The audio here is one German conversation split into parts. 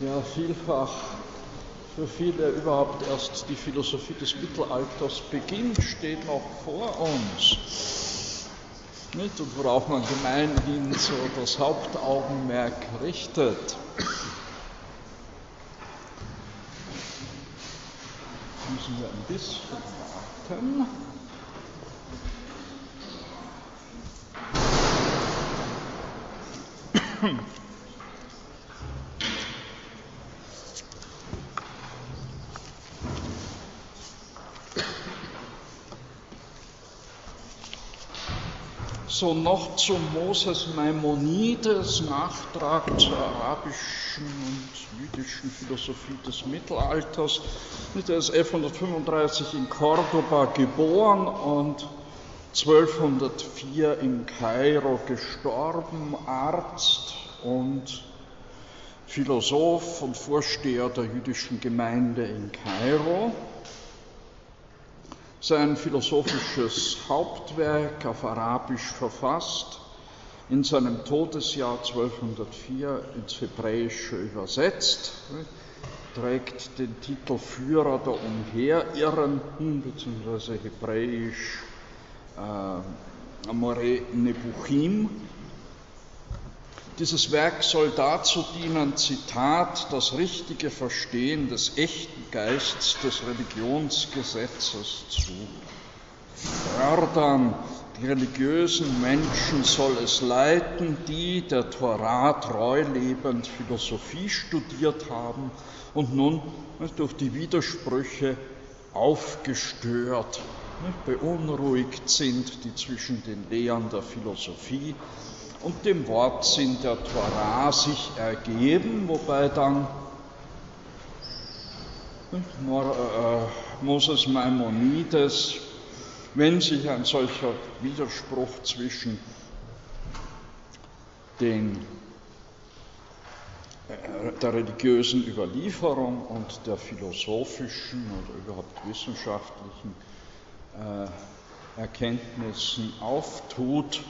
ja vielfach für viele überhaupt erst die Philosophie des Mittelalters beginnt, steht noch vor uns. Nicht? Und worauf man gemeinhin so das Hauptaugenmerk richtet. Müssen wir ein bisschen warten. So noch zu Moses Maimonides, Nachtrag zur arabischen und jüdischen Philosophie des Mittelalters. Er ist 1135 in Cordoba geboren und 1204 in Kairo gestorben, Arzt und Philosoph und Vorsteher der jüdischen Gemeinde in Kairo. Sein philosophisches Hauptwerk auf Arabisch verfasst, in seinem Todesjahr 1204 ins Hebräische übersetzt, trägt den Titel Führer der Umherirrenden, beziehungsweise hebräisch äh, Amore Nebuchim. Dieses Werk soll dazu dienen, Zitat, das richtige Verstehen des echten Geists des Religionsgesetzes zu fördern. Die religiösen Menschen soll es leiten, die der Torah treu lebend Philosophie studiert haben und nun durch die Widersprüche aufgestört beunruhigt sind, die zwischen den Lehren der Philosophie und dem Wortsinn der Torah sich ergeben, wobei dann Moses Maimonides, wenn sich ein solcher Widerspruch zwischen den, der religiösen Überlieferung und der philosophischen oder überhaupt wissenschaftlichen äh, Erkenntnissen auftut,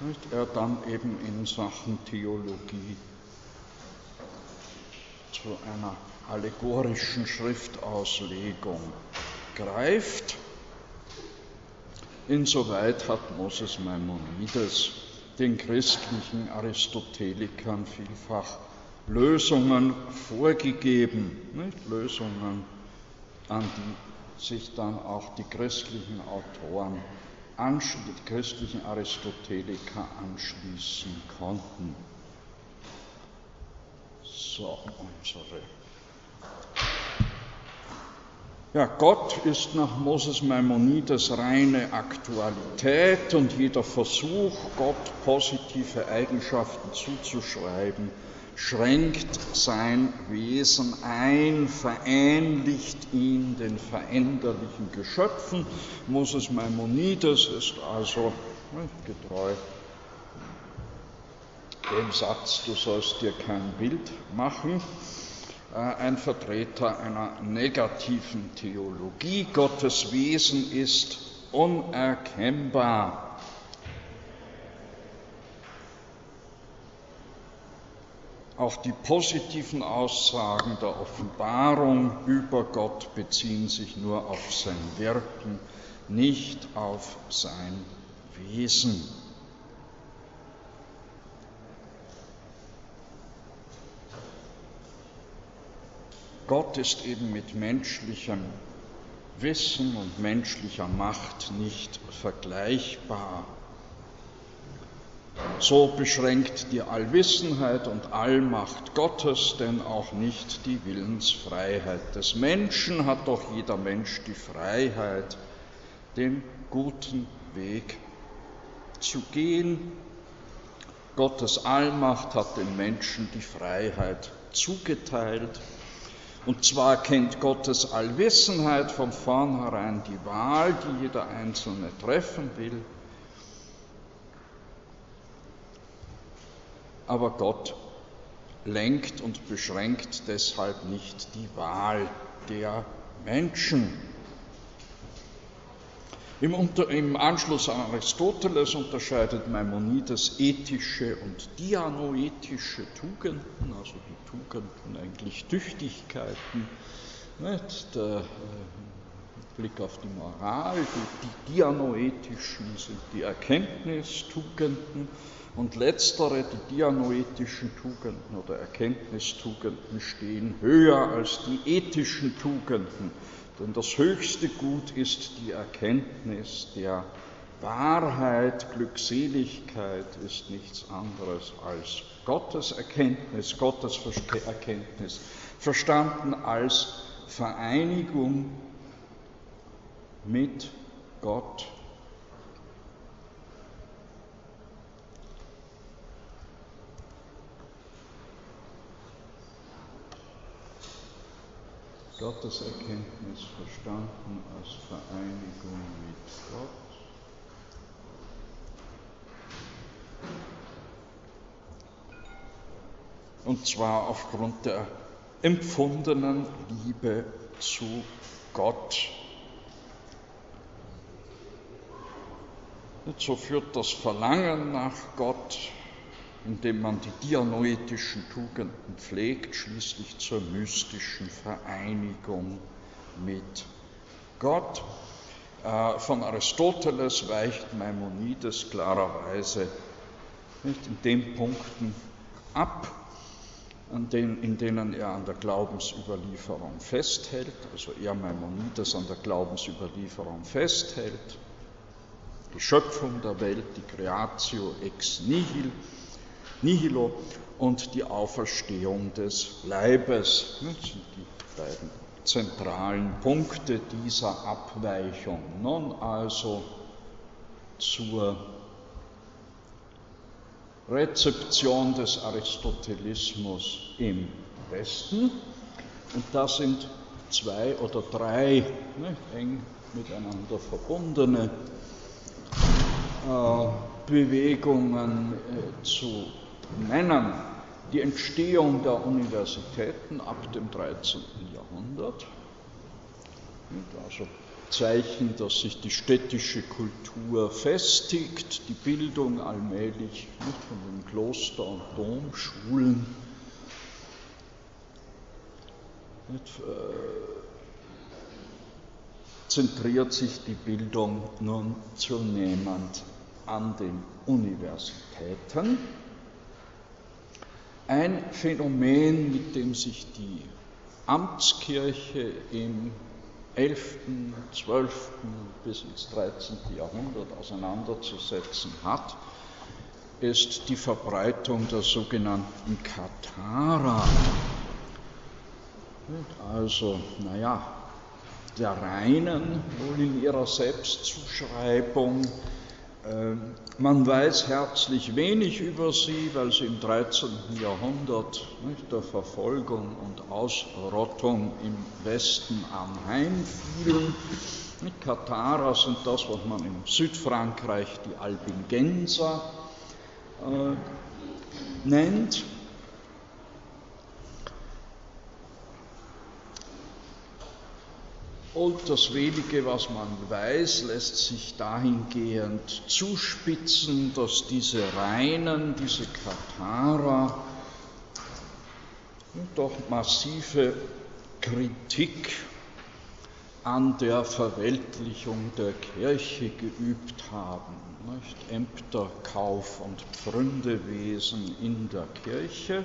nicht, er dann eben in Sachen Theologie zu einer allegorischen Schriftauslegung greift. Insoweit hat Moses Maimonides den christlichen Aristotelikern vielfach Lösungen vorgegeben, nicht? Lösungen, an die sich dann auch die christlichen Autoren, die christlichen Aristoteliker anschließen konnten. So, unsere. Ja, Gott ist nach Moses Maimonides reine Aktualität und jeder Versuch, Gott positive Eigenschaften zuzuschreiben, schränkt sein Wesen ein, verähnlicht ihn den veränderlichen Geschöpfen. Moses Maimonides ist also ne, getreu dem Satz, du sollst dir kein Bild machen, äh, ein Vertreter einer negativen Theologie. Gottes Wesen ist unerkennbar. Auch die positiven Aussagen der Offenbarung über Gott beziehen sich nur auf sein Wirken, nicht auf sein Wesen. Gott ist eben mit menschlichem Wissen und menschlicher Macht nicht vergleichbar. So beschränkt die Allwissenheit und Allmacht Gottes denn auch nicht die Willensfreiheit des Menschen, hat doch jeder Mensch die Freiheit, den guten Weg zu gehen. Gottes Allmacht hat den Menschen die Freiheit zugeteilt. Und zwar kennt Gottes Allwissenheit von vornherein die Wahl, die jeder Einzelne treffen will. Aber Gott lenkt und beschränkt deshalb nicht die Wahl der Menschen. Im, Unter, Im, Anschluss an Aristoteles unterscheidet Maimonides ethische und dianoetische Tugenden, also die Tugenden eigentlich Tüchtigkeiten. Nicht? Der äh, Blick auf die Moral, die, die dianoetischen sind die Erkenntnistugenden und letztere, die dianoetischen Tugenden oder Erkenntnistugenden, stehen höher als die ethischen Tugenden. Denn das höchste Gut ist die Erkenntnis der Wahrheit, Glückseligkeit ist nichts anderes als Gottes Erkenntnis, Gottes Erkenntnis, verstanden als Vereinigung mit Gott Gottes Erkenntnis verstanden als Vereinigung mit Gott. Und zwar aufgrund der empfundenen Liebe zu Gott. Und so führt das Verlangen nach Gott indem man die dianoetischen Tugenden pflegt, schließlich zur mystischen Vereinigung mit Gott. Äh, von Aristoteles weicht Maimonides klarerweise nicht in den Punkten ab, den, in denen er an der Glaubensüberlieferung festhält, also er Maimonides an der Glaubensüberlieferung festhält, die Schöpfung der Welt, die Creatio ex nihil, nihilo und die Auferstehung des Leibes. Das sind die beiden zentralen Punkte dieser Abweichung. Nun also zur Rezeption des Aristotelismus im Westen. Und da sind zwei oder drei ne, eng miteinander verbundene äh, Bewegungen äh, zu nennen. Die Entstehung der Universitäten ab dem 13. Jahrhundert, also Zeichen, dass sich die städtische Kultur festigt, die Bildung allmählich nicht von den Kloster- und Domschulen nicht, äh, zentriert sich die Bildung nun zunehmend an den Universitäten ein Phänomen, mit dem sich die Amtskirche im 11., 12. bis ins 13. Jahrhundert auseinanderzusetzen hat, ist die Verbreitung der sogenannten Katharer. Also, naja, der Reinen, wohl in ihrer Selbstzuschreibung, man weiß herzlich wenig über sie, weil sie im 13. Jahrhundert nicht, der Verfolgung und Ausrottung im Westen anheimfielen. Katharer sind das, was man in Südfrankreich die Albingenser äh, nennt. Und das wenige, was man weiß, lässt sich dahingehend zuspitzen, dass diese Reinen, diese Katharer, doch massive Kritik an der Verweltlichung der Kirche geübt haben. Nicht? Ämterkauf und Pfründewesen in der Kirche,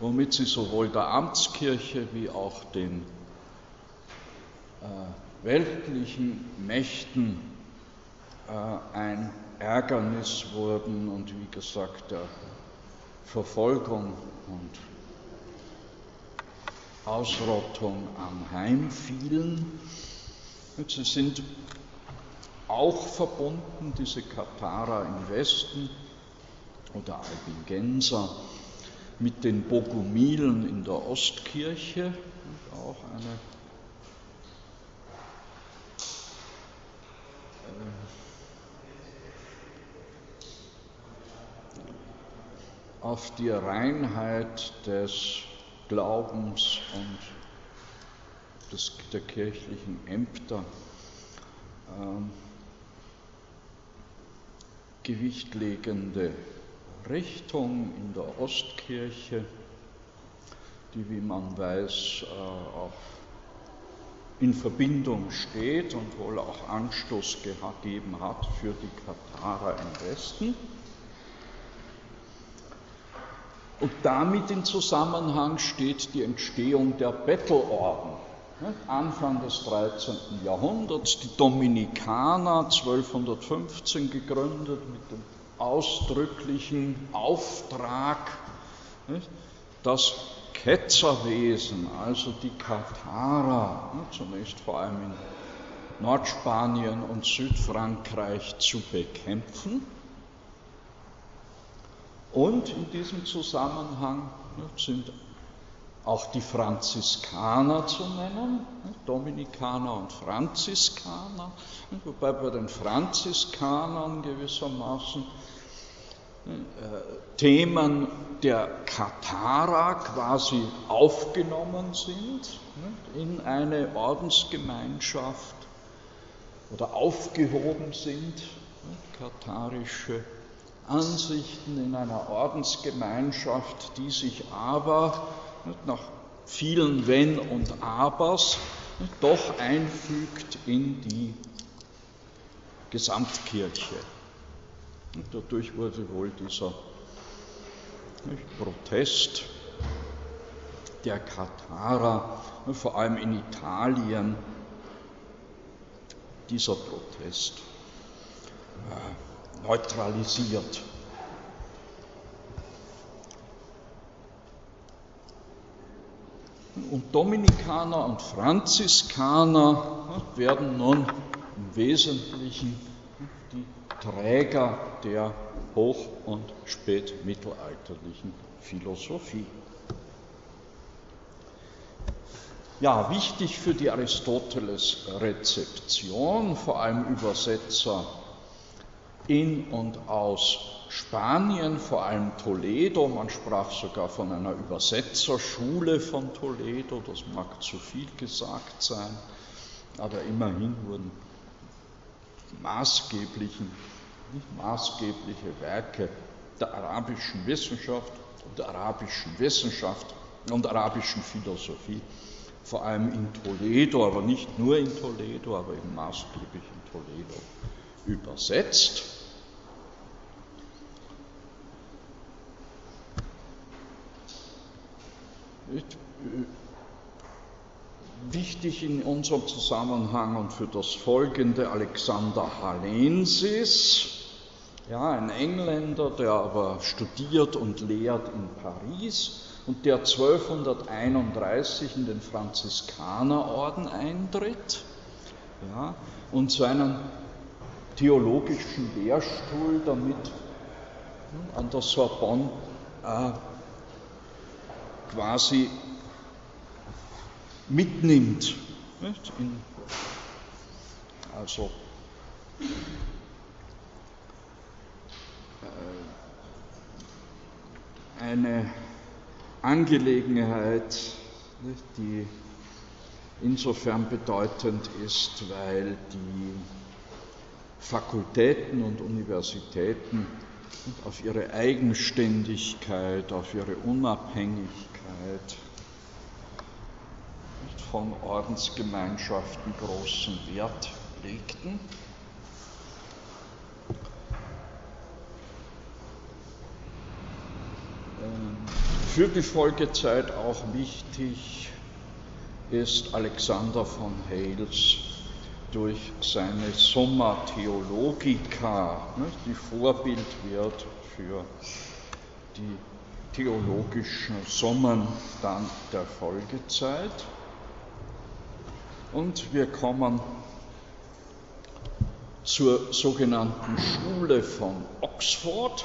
womit sie sowohl der Amtskirche wie auch den weltlichen Mächten äh, ein Ärgernis wurden und wie gesagt der Verfolgung und Ausrottung anheimfielen. Sie sind auch verbunden, diese Katharer im Westen oder Albingenser, mit den Bogumilen in der Ostkirche, auch eine auf die Reinheit des Glaubens und des, der kirchlichen Ämter ähm, gewichtlegende Richtung in der Ostkirche, die, wie man weiß, äh, auch in Verbindung steht und wohl auch Anstoß gegeben hat für die Katharer im Westen. Und damit in Zusammenhang steht die Entstehung der Bettelorden. Anfang des 13. Jahrhunderts, die Dominikaner 1215 gegründet mit dem ausdrücklichen Auftrag, das Ketzerwesen, also die Katharer, zunächst vor allem in Nordspanien und Südfrankreich zu bekämpfen. Und in diesem Zusammenhang sind auch die Franziskaner zu nennen, Dominikaner und Franziskaner, wobei bei den Franziskanern gewissermaßen Themen der Katharer quasi aufgenommen sind in eine Ordensgemeinschaft oder aufgehoben sind, katharische Ansichten in einer Ordensgemeinschaft, die sich aber nach vielen Wenn und Abers doch einfügt in die Gesamtkirche. Und dadurch wurde wohl dieser Protest der Katharer, vor allem in Italien, dieser Protest äh, neutralisiert. Und Dominikaner und Franziskaner werden nun im Wesentlichen Träger der hoch- und spätmittelalterlichen Philosophie. Ja, wichtig für die Aristoteles-Rezeption, vor allem Übersetzer in und aus Spanien, vor allem Toledo, man sprach sogar von einer Übersetzerschule von Toledo, das mag zu viel gesagt sein, aber immerhin wurden maßgeblichen, maßgebliche Werke der arabischen Wissenschaft und der arabischen Wissenschaft und arabischen Philosophie, vor allem in Toledo, aber nicht nur in Toledo, aber eben maßgeblich in Toledo übersetzt. Wichtig in unserem Zusammenhang und für das folgende Alexander Halensis, ja, ein Engländer, der aber studiert und lehrt in Paris und der 1231 in den Franziskanerorden eintritt ja, und seinen theologischen Lehrstuhl damit an der Sorbonne äh, quasi mitnimmt. In, also eine Angelegenheit, die insofern bedeutend ist, weil die Fakultäten und Universitäten auf ihre Eigenständigkeit, auf ihre Unabhängigkeit von Ordensgemeinschaften großen Wert legten. Für die Folgezeit auch wichtig ist Alexander von Hales durch seine Summa Theologica, die Vorbild wird für die theologischen Summen dann der Folgezeit. Und wir kommen zur sogenannten Schule von Oxford.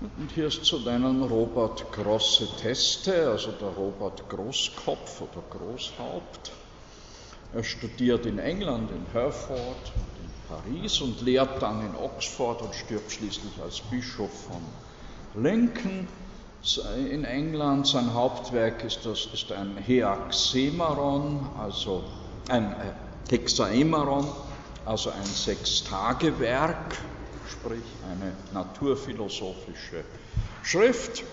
Und hier ist zu nennen Robert Grosse Teste, also der Robert Großkopf oder Großhaupt. Er studiert in England, in Hereford und in Paris und lehrt dann in Oxford und stirbt schließlich als Bischof von Lincoln in England. Sein Hauptwerk ist, das, ist ein Heaxemaron, also ein, äh, Hexaemeron, also ein Sechstagewerk, sprich eine naturphilosophische Schrift.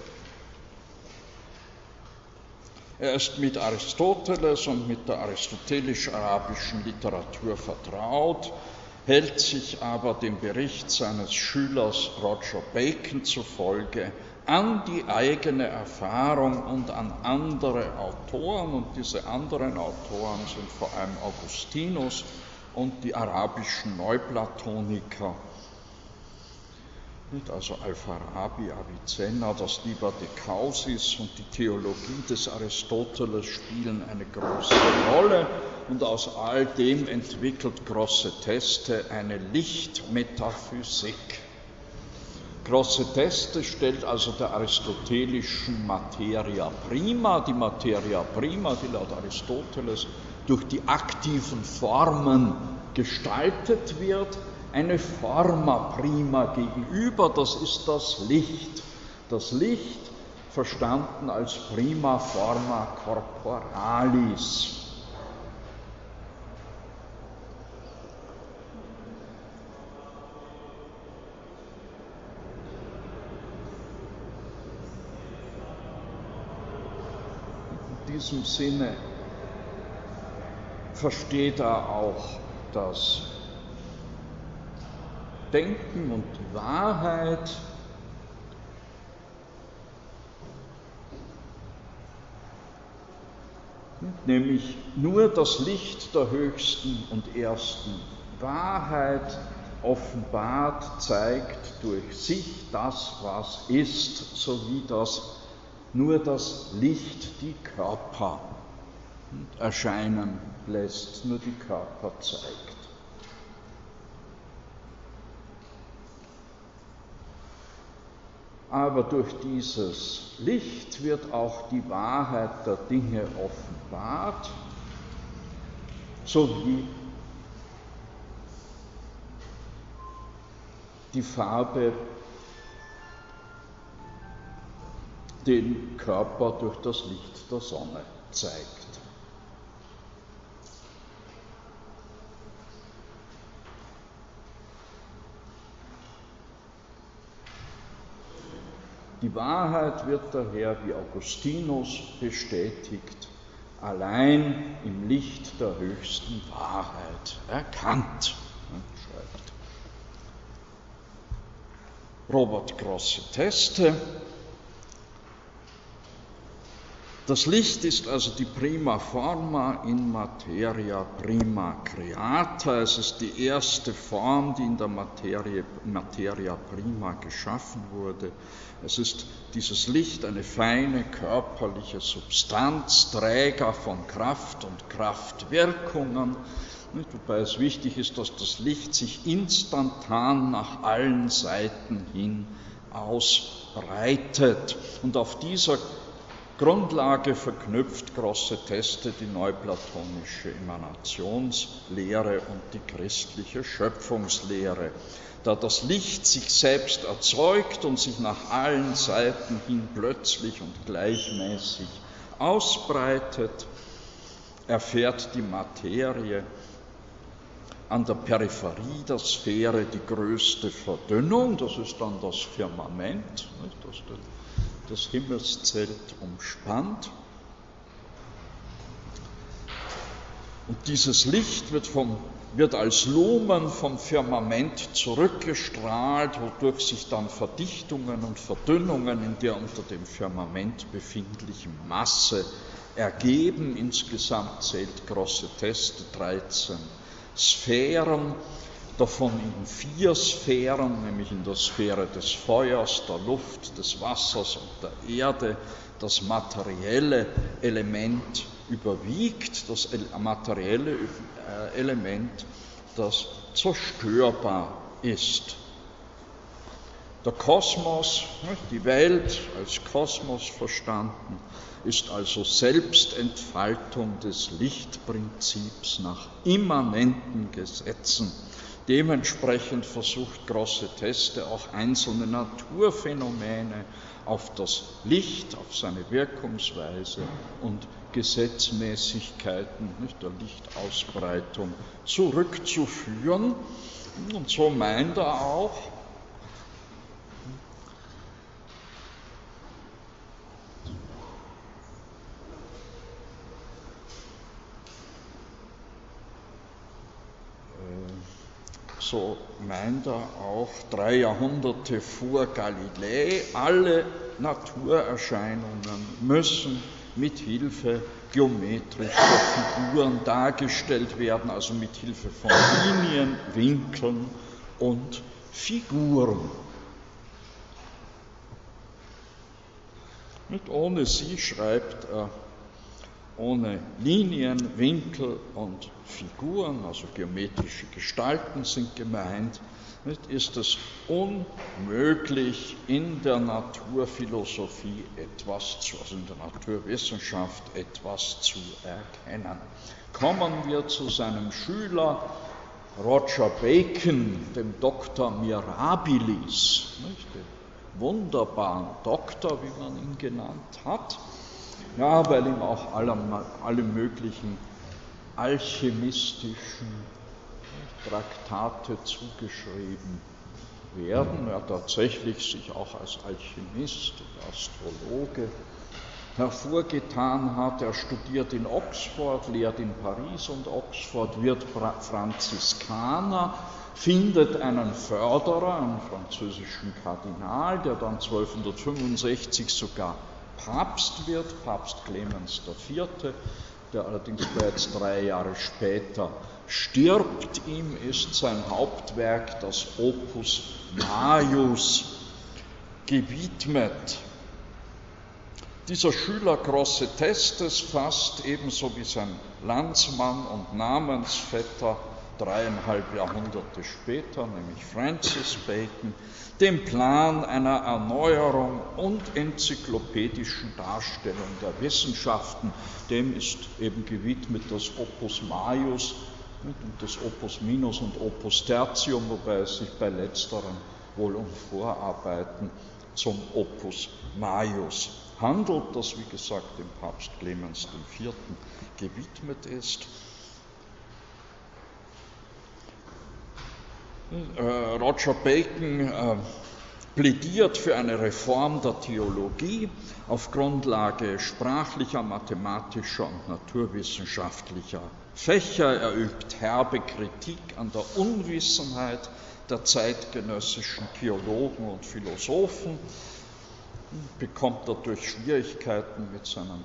Er ist mit Aristoteles und mit der aristotelisch-arabischen Literatur vertraut, hält sich aber dem Bericht seines Schülers Roger Bacon zufolge an die eigene Erfahrung und an andere Autoren. Und diese anderen Autoren sind vor allem Augustinus und die arabischen Neuplatoniker. Also Al-Farabi, Avicenna, das Liber de Causis und die Theologie des Aristoteles spielen eine große Rolle. Und aus all dem entwickelt große Teste eine Lichtmetaphysik. Große Teste stellt also der aristotelischen Materia prima, die Materia prima, die laut Aristoteles durch die aktiven Formen gestaltet wird, eine Forma prima gegenüber, das ist das Licht. Das Licht verstanden als prima forma corporalis. In diesem Sinne versteht er auch das Denken und Wahrheit. Nämlich nur das Licht der höchsten und ersten Wahrheit offenbart, zeigt durch sich das, was ist, sowie das nur das Licht die Körper erscheinen lässt, nur die Körper zeigt. Aber durch dieses Licht wird auch die Wahrheit der Dinge offenbart, sowie die Farbe den Körper durch das Licht der Sonne zeigt. Die Wahrheit wird daher, wie Augustinus bestätigt, allein im Licht der höchsten Wahrheit erkannt, schreibt Robert Grosse Teste. Das Licht ist also die prima forma in materia prima creata. Es ist die erste Form, die in der Materie, materia prima geschaffen wurde. Es ist dieses Licht eine feine körperliche Substanz, Träger von Kraft und Kraftwirkungen. Wobei es wichtig ist, dass das Licht sich instantan nach allen Seiten hin ausbreitet. Und auf dieser Grundlage verknüpft große Teste die neuplatonische Emanationslehre und die christliche Schöpfungslehre. Da das Licht sich selbst erzeugt und sich nach allen Seiten hin plötzlich und gleichmäßig ausbreitet, erfährt die Materie an der Peripherie der Sphäre die größte Verdünnung, das ist dann das Firmament, das das Himmelszelt umspannt. Und dieses Licht wird, vom, wird als Lumen vom Firmament zurückgestrahlt, wodurch sich dann Verdichtungen und Verdünnungen in der unter dem Firmament befindlichen Masse ergeben. Insgesamt zählt große Teste 13 Sphären davon in vier Sphären, nämlich in der Sphäre des Feuers, der Luft, des Wassers und der Erde, das materielle Element überwiegt, das materielle äh, Element, das zerstörbar ist. Der Kosmos, die Welt als Kosmos verstanden, ist also Selbstentfaltung des Lichtprinzips nach immanenten Gesetzen Dementsprechend versucht große Teste auch einzelne Naturphänomene auf das Licht, auf seine Wirkungsweise und Gesetzmäßigkeiten nicht, der Lichtausbreitung zurückzuführen. Und so meint er auch, so meint er auch drei Jahrhunderte vor Galilei, alle Naturerscheinungen müssen mit Hilfe geometrischer Figuren dargestellt werden, also mit Hilfe von Linien, Winkeln und Figuren. Nicht ohne sie schreibt er ohne Linien, Winkel und Figuren, also geometrische Gestalten sind gemeint, ist es unmöglich, in der Naturphilosophie etwas zu, also in der Naturwissenschaft etwas zu erkennen. Kommen wir zu seinem Schüler Roger Bacon, dem Doktor Mirabilis, dem wunderbaren Doktor, wie man ihn genannt hat, ja, weil ihm auch alle, alle möglichen alchemistischen Traktate zugeschrieben werden. Er tatsächlich sich auch als Alchemist und Astrologe hervorgetan hat. Er studiert in Oxford, lehrt in Paris und Oxford, wird Franziskaner, findet einen Förderer, einen französischen Kardinal, der dann 1265 sogar Papst wird, Papst Clemens IV., der allerdings bereits drei Jahre später stirbt. Ihm ist sein Hauptwerk, das Opus Maius, gewidmet. Dieser Schüler Grossetestes fasst ebenso wie sein Landsmann und Namensvetter dreieinhalb Jahrhunderte später, nämlich Francis Bacon, den Plan einer Erneuerung und enzyklopädischen Darstellung der Wissenschaften. Dem ist eben gewidmet das Opus Maius und das Opus Minus und Opus Tertium, wobei es sich bei letzteren wohl um Vorarbeiten zum Opus Maius handelt, das wie gesagt dem Papst Clemens IV. gewidmet ist. Roger Bacon äh, plädiert für eine Reform der Theologie auf Grundlage sprachlicher, mathematischer und naturwissenschaftlicher Fächer. Er übt herbe Kritik an der Unwissenheit der zeitgenössischen Theologen und Philosophen, bekommt dadurch Schwierigkeiten mit seinen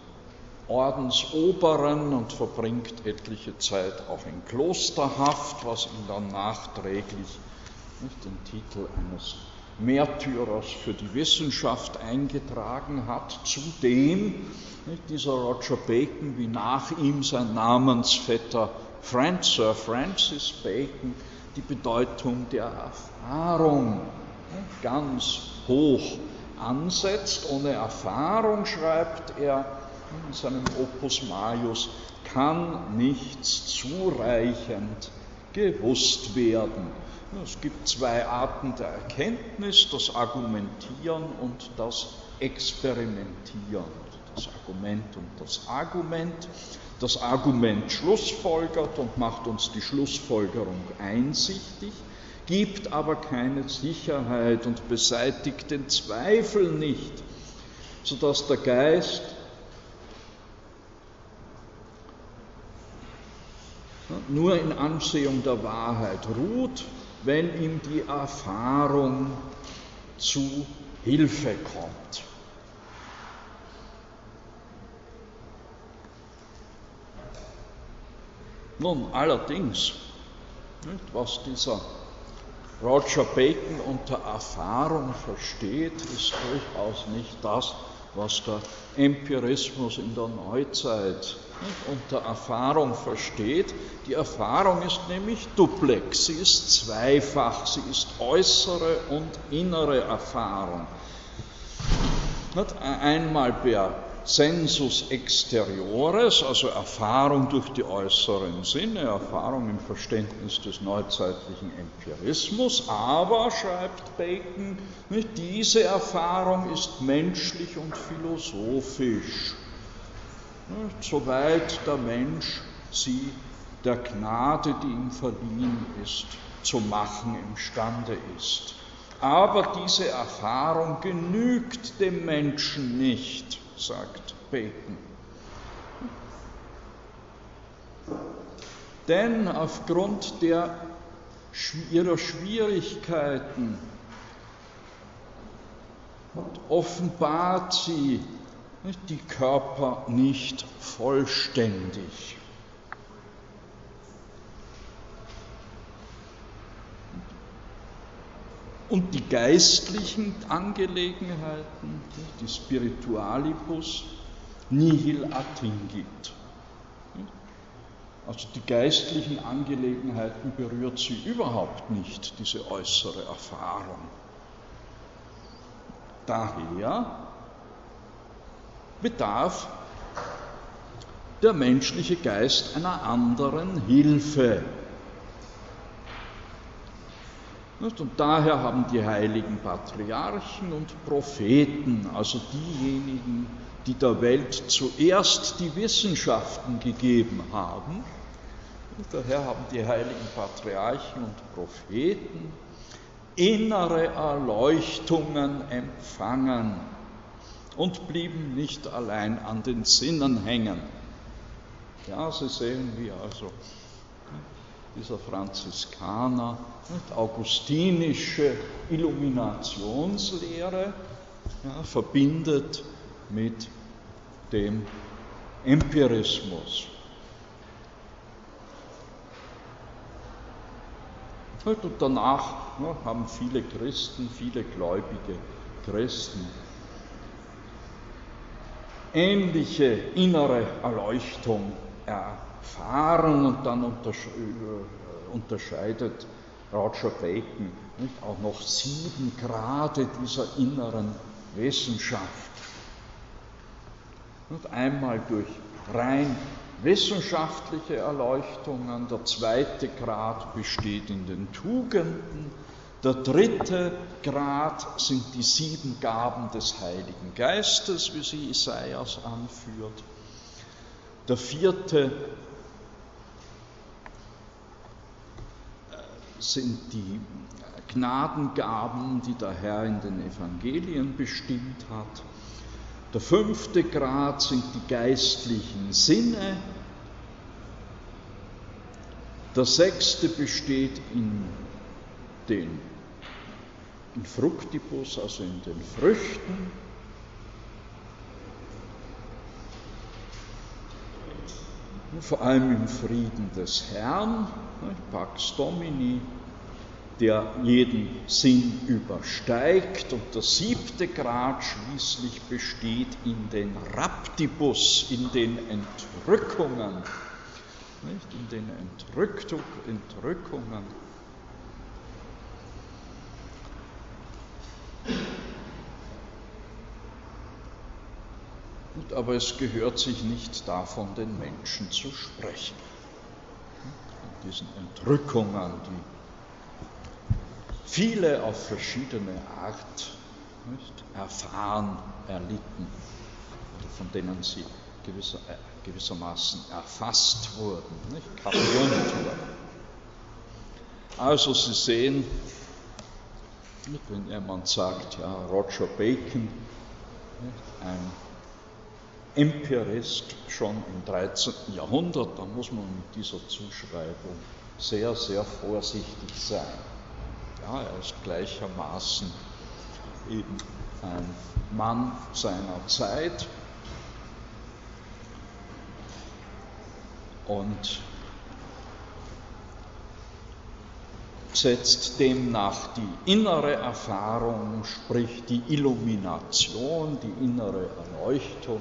Ordensoberen und verbringt etliche Zeit auch in Klosterhaft, was ihm dann nachträglich nicht, den Titel eines Märtyrers für die Wissenschaft eingetragen hat. Zudem nicht, dieser Roger Bacon, wie nach ihm sein Namensvetter Franz, Sir Francis Bacon, die Bedeutung der Erfahrung ganz hoch ansetzt. Ohne Erfahrung, schreibt er, in seinem Opus Maius kann nichts zureichend gewusst werden. Es gibt zwei Arten der Erkenntnis, das Argumentieren und das Experimentieren. Das Argument und das Argument. Das Argument schlussfolgert und macht uns die Schlussfolgerung einsichtig, gibt aber keine Sicherheit und beseitigt den Zweifel nicht, sodass der Geist nur in Ansehung der Wahrheit ruht, wenn ihm die Erfahrung zu Hilfe kommt. Nun, allerdings, was dieser Roger Bacon unter Erfahrung versteht, ist durchaus nicht das, was der Empirismus in der Neuzeit unter Erfahrung versteht. Die Erfahrung ist nämlich duplex, sie ist zweifach, sie ist äußere und innere Erfahrung. Einmal per Sensus exteriores, also Erfahrung durch die äußeren Sinne, Erfahrung im Verständnis des neuzeitlichen Empirismus, aber, schreibt Bacon, diese Erfahrung ist menschlich und philosophisch, soweit der Mensch sie der Gnade, die ihm verliehen ist, zu machen imstande ist. Aber diese Erfahrung genügt dem Menschen nicht, sagt Bacon. Denn aufgrund der, ihrer Schwierigkeiten offenbart sie die Körper nicht vollständig. Und die geistlichen Angelegenheiten, die Spiritualibus, nihil attingit. Also die geistlichen Angelegenheiten berührt sie überhaupt nicht, diese äußere Erfahrung. Daher bedarf der menschliche Geist einer anderen Hilfe. Und daher haben die heiligen Patriarchen und Propheten, also diejenigen, die der Welt zuerst die Wissenschaften gegeben haben, daher haben die heiligen Patriarchen und Propheten innere Erleuchtungen empfangen und blieben nicht allein an den Sinnen hängen. Ja, Sie sehen, wie also dieser Franziskaner, augustinische Illuminationslehre ja, verbindet mit dem Empirismus. Und danach ja, haben viele Christen, viele gläubige Christen ähnliche innere Erleuchtung erfahren und dann äh, unterscheidet Roger Bacon nicht, auch noch sieben Grade dieser inneren Wissenschaft. Und einmal durch rein wissenschaftliche Erleuchtungen, der zweite Grad besteht in den Tugenden, der dritte Grad sind die sieben Gaben des Heiligen Geistes, wie sie Isaias anführt. Der vierte sind die Gnadengaben, die der Herr in den Evangelien bestimmt hat. Der fünfte Grad sind die geistlichen Sinne. Der sechste besteht in den in Fructibus, also in den Früchten. Vor allem im Frieden des Herrn, Pax Domini, der jeden Sinn übersteigt. Und der siebte Grad schließlich besteht in den Raptibus, in den Entrückungen. Nicht? In den Entrückungen. Aber es gehört sich nicht davon, den Menschen zu sprechen. In diesen Entrückungen, die viele auf verschiedene Art nicht, erfahren, erlitten oder von denen sie gewisser, äh, gewissermaßen erfasst wurden, nicht, kapiert wurden. Also Sie sehen, wenn jemand sagt, ja, Roger Bacon, ein Empirist schon im 13. Jahrhundert, da muss man mit dieser Zuschreibung sehr, sehr vorsichtig sein. Ja, er ist gleichermaßen eben ein Mann seiner Zeit und setzt demnach die innere Erfahrung, sprich die Illumination, die innere Erleuchtung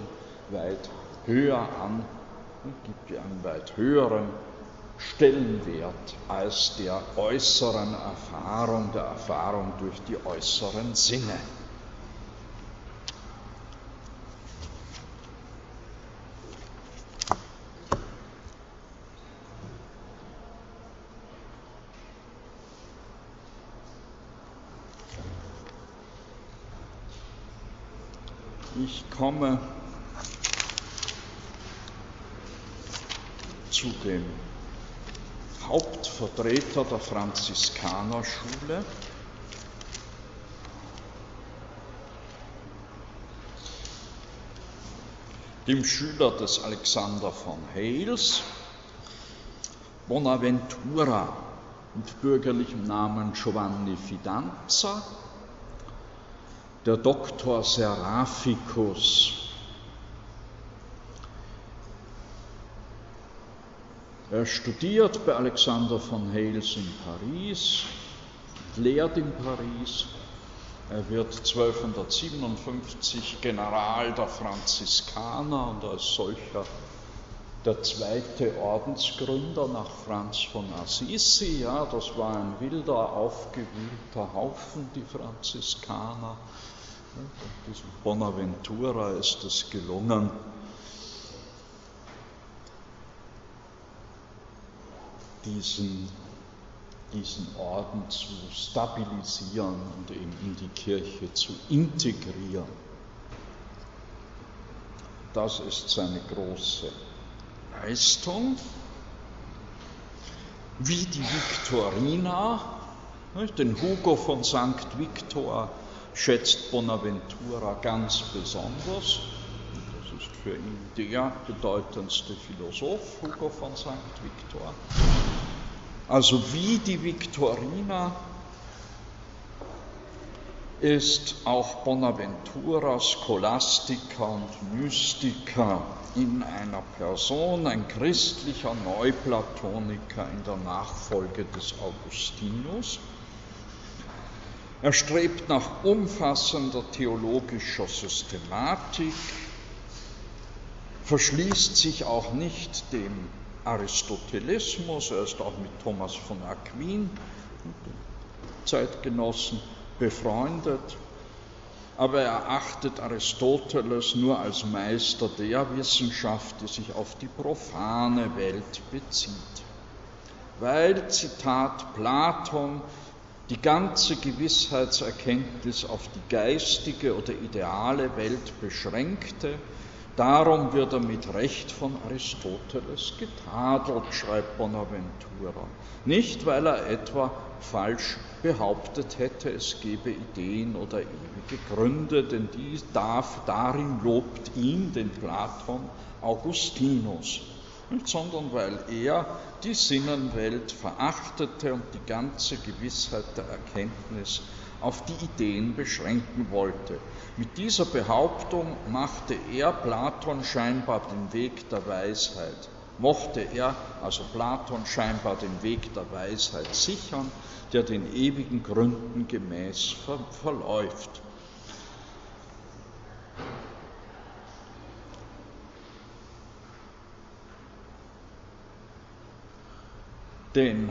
weit höher an und gibt ihr einen weit höheren Stellenwert als der äußeren Erfahrung, der Erfahrung durch die äußeren Sinne. Ich komme zu dem Hauptvertreter der Franziskanerschule, dem Schüler des Alexander von Hales, Bonaventura mit bürgerlichem Namen Giovanni Fidanza, der Doktor Seraphicus. Er studiert bei Alexander von Hales in Paris, lehrt in Paris. Er wird 1257 General der Franziskaner und als solcher der zweite Ordensgründer nach Franz von Assisi. Ja, das war ein wilder, aufgewühlter Haufen, die Franziskaner. Und diesem Bonaventura ist es gelungen, diesen, diesen Orden zu stabilisieren und eben in die Kirche zu integrieren. Das ist seine große Leistung, wie die Viktorina, den Hugo von St. Victor schätzt Bonaventura ganz besonders. Für ihn der bedeutendste Philosoph, Hugo von St. Victor. Also wie die Viktorina ist auch Bonaventura Scholastiker und Mystiker in einer Person, ein christlicher Neuplatoniker in der Nachfolge des Augustinus. Er strebt nach umfassender theologischer Systematik, verschließt sich auch nicht dem Aristotelismus, er ist auch mit Thomas von Aquin, Zeitgenossen, befreundet, aber er achtet Aristoteles nur als Meister der Wissenschaft, die sich auf die profane Welt bezieht. Weil, Zitat Platon, die ganze Gewissheitserkenntnis auf die geistige oder ideale Welt beschränkte, darum wird er mit Recht von Aristoteles getadelt, schreibt Bonaventura. Nicht, weil er etwa falsch behauptet hätte, es gebe Ideen oder ewige Gründe, denn dies darf, darin lobt ihn, den Platon, Augustinus, sondern weil er die Sinnenwelt verachtete und die ganze Gewissheit der Erkenntnis auf die Ideen beschränken wollte. Mit dieser Behauptung machte er Platon scheinbar den Weg der Weisheit mochte er, also Platon, scheinbar den Weg der Weisheit sichern, der den ewigen Gründen gemäß ver verläuft. Den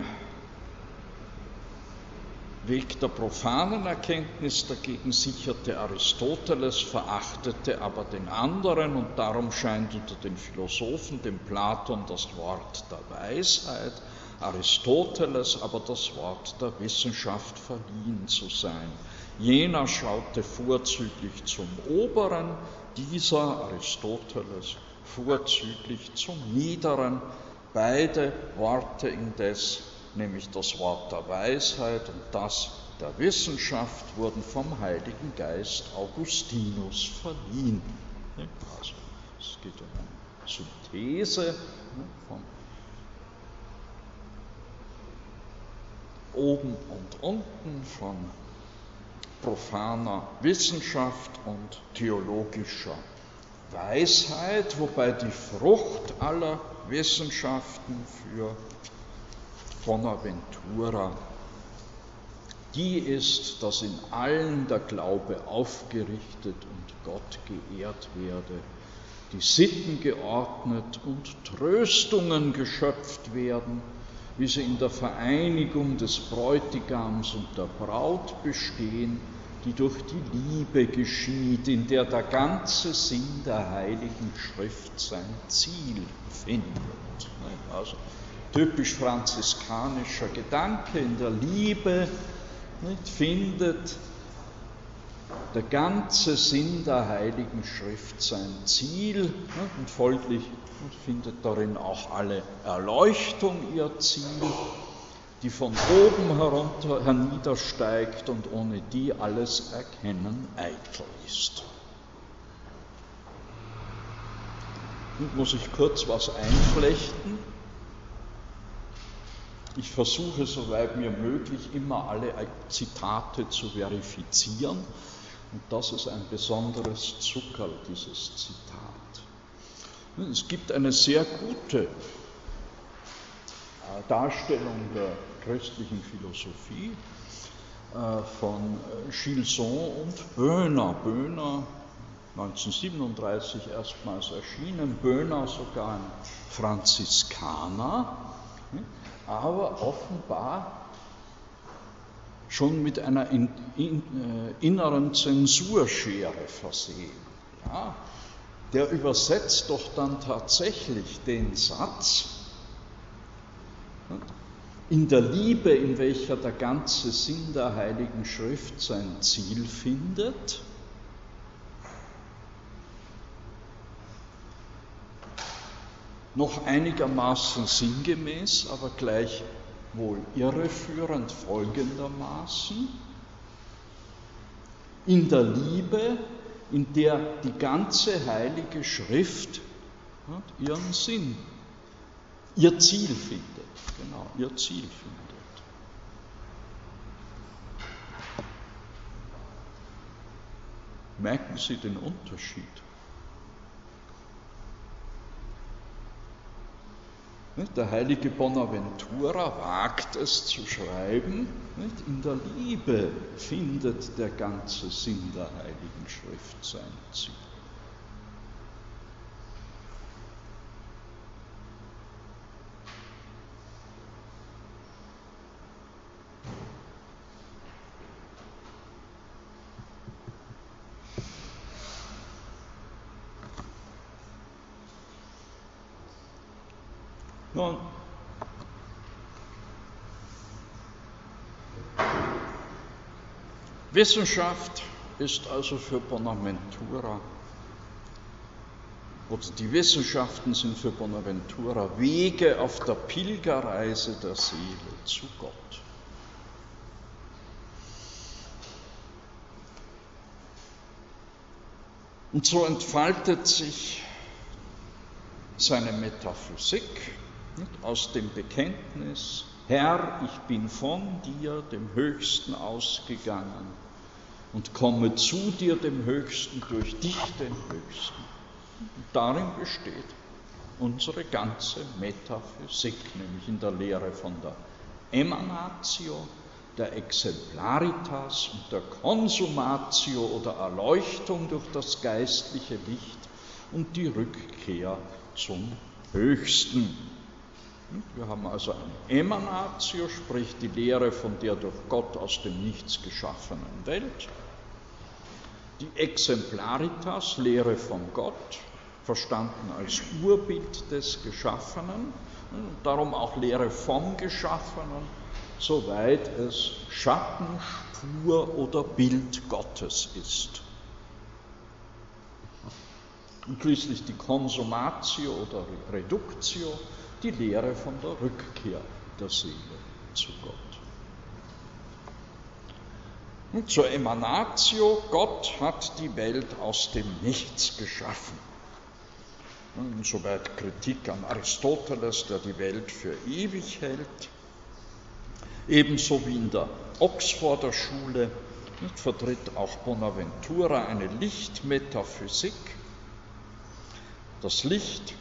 Weg der profanen Erkenntnis dagegen sicherte Aristoteles, verachtete aber den anderen und darum scheint unter den Philosophen dem Platon das Wort der Weisheit, Aristoteles aber das Wort der Wissenschaft verliehen zu sein. Jener schaute vorzüglich zum Oberen, dieser Aristoteles vorzüglich zum Niederen, beide Worte indes nämlich das Wort der Weisheit und das der Wissenschaft, wurden vom Heiligen Geist Augustinus verliehen. Also es geht um eine Synthese von oben und unten, von profaner Wissenschaft und theologischer Weisheit, wobei die Frucht aller Wissenschaften für Bonaventura, die ist, dass in allen der Glaube aufgerichtet und Gott geehrt werde, die Sitten geordnet und Tröstungen geschöpft werden, wie sie in der Vereinigung des Bräutigams und der Braut bestehen, die durch die Liebe geschieht, in der der ganze Sinn der Heiligen Schrift sein Ziel findet. Also typisch franziskanischer Gedanke in der Liebe nicht, findet der ganze Sinn der Heiligen Schrift sein Ziel ne, und folglich findet darin auch alle Erleuchtung ihr Ziel, die von oben herunter herniedersteigt und ohne die alles Erkennen eitel ist. Nun muss ich kurz was einflechten. Ich versuche, soweit mir möglich, immer alle Zitate zu verifizieren. Und das ist ein besonderes Zuckerl, dieses Zitat. Es gibt eine sehr gute äh, Darstellung der christlichen Philosophie äh, von äh, Gilson und Böhner. Böhner 1937 erstmals erschienen, Böhner sogar ein Franziskaner, aber offenbar schon mit einer in, in, äh, inneren Zensurschere versehen. Ja, der übersetzt doch dann tatsächlich den Satz, in der Liebe, in welcher der ganze Sinn der Heiligen Schrift sein Ziel findet, noch einigermaßen sinngemäß, aber gleichwohl irreführend folgendermaßen. In der Liebe, in der die ganze heilige Schrift ihren Sinn, ihr Ziel findet. Genau, ihr Ziel findet. Merken Sie den Unterschied? Der heilige Bonaventura wagt es zu schreiben, in der Liebe findet der ganze Sinn der heiligen Schrift sein Ziel. Nun, Wissenschaft ist also für Bonaventura, oder die Wissenschaften sind für Bonaventura Wege auf der Pilgerreise der Seele zu Gott. Und so entfaltet sich seine Metaphysik aus dem Bekenntnis, Herr, ich bin von dir, dem Höchsten, ausgegangen und komme zu dir, dem Höchsten, durch dich, den Höchsten. Und darin besteht unsere ganze Metaphysik, nämlich in der Lehre von der Emanatio, der Exemplaritas und der Consumatio oder Erleuchtung durch das geistliche Licht und die Rückkehr zum Höchsten. Wir haben also eine Emanatio, sprich die Lehre von der durch Gott aus dem Nichts geschaffenen Welt. Die Exemplaritas, Lehre von Gott, verstanden als Urbild des Geschaffenen, und darum auch Lehre vom Geschaffenen, soweit es Schatten, Spur oder Bild Gottes ist. Und schließlich die Consumatio oder Reductio, die Lehre von der Rückkehr der Seele zu Gott. Und zur Emanatio, Gott hat die Welt aus dem Nichts geschaffen. Insoweit Kritik an Aristoteles, der die Welt für ewig hält. Ebenso wie in der Oxforder Schule vertritt auch Bonaventura eine Lichtmetaphysik. Das Licht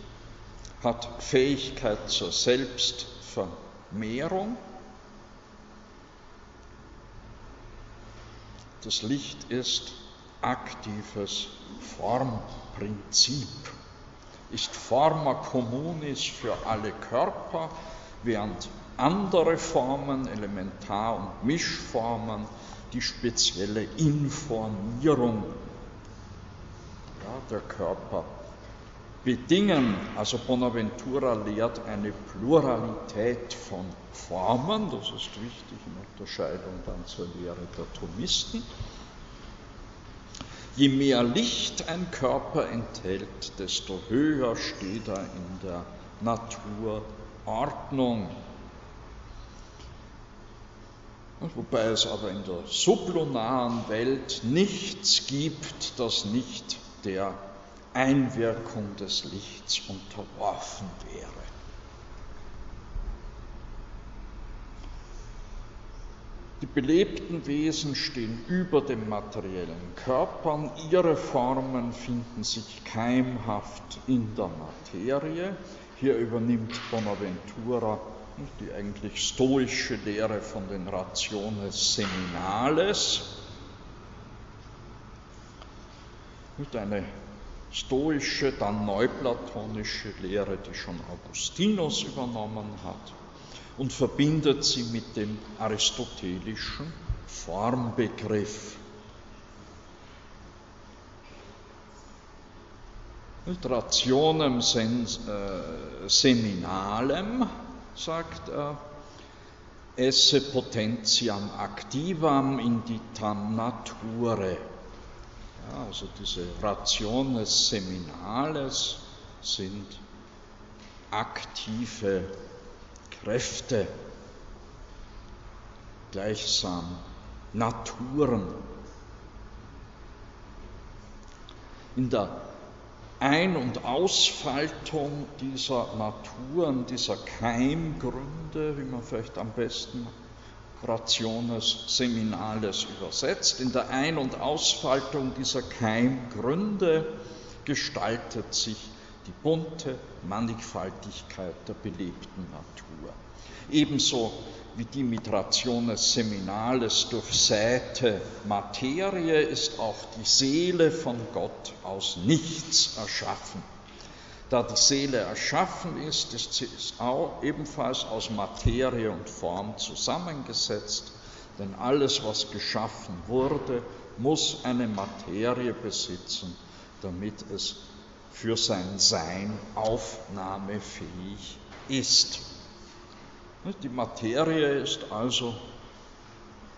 hat Fähigkeit zur Selbstvermehrung. Das Licht ist aktives Formprinzip, ist Forma communis für alle Körper, während andere Formen, Elementar- und Mischformen, die spezielle Informierung ja, der Körper bedingen. Also Bonaventura lehrt eine Pluralität von Formen, das ist wichtig in Unterscheidung dann zur Lehre der Thomisten. Je mehr Licht ein Körper enthält, desto höher steht er in der Naturordnung. Wobei es aber in der sublunaren Welt nichts gibt, das nicht der Einwirkung des Lichts unterworfen wäre. Die belebten Wesen stehen über den materiellen Körpern, ihre Formen finden sich keimhaft in der Materie. Hier übernimmt Bonaventura die eigentlich stoische Lehre von den Rationes Seminales. Eine stoische, dann neuplatonische Lehre, die schon Augustinus übernommen hat und verbindet sie mit dem aristotelischen Formbegriff. Rationem äh, seminalem, sagt er, esse potentiam activam inditam nature. Ja, also diese Rationes seminales sind aktive Kräfte, gleichsam Naturen. In der Ein- und Ausfaltung dieser Naturen, dieser Keimgründe, wie man vielleicht am besten Rationes Seminales übersetzt, in der Ein- und Ausfaltung dieser Keimgründe gestaltet sich die bunte Mannigfaltigkeit der belebten Natur. Ebenso wie die mit Rationes Seminales durchsäte Materie ist auch die Seele von Gott aus nichts erschaffen. Da die Seele erschaffen ist, ist sie auch ebenfalls aus Materie und Form zusammengesetzt, denn alles, was geschaffen wurde, muss eine Materie besitzen, damit es für sein Sein aufnahmefähig ist. Die Materie ist also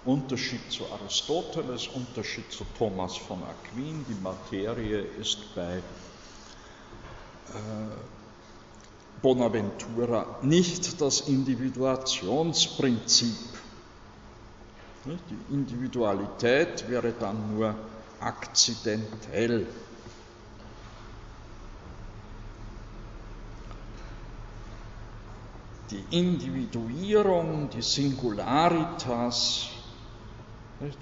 Unterschied zu Aristoteles, Unterschied zu Thomas von Aquin. Die Materie ist bei Bonaventura nicht das Individuationsprinzip. Die Individualität wäre dann nur akzidentell. die Individuierung, die Singularitas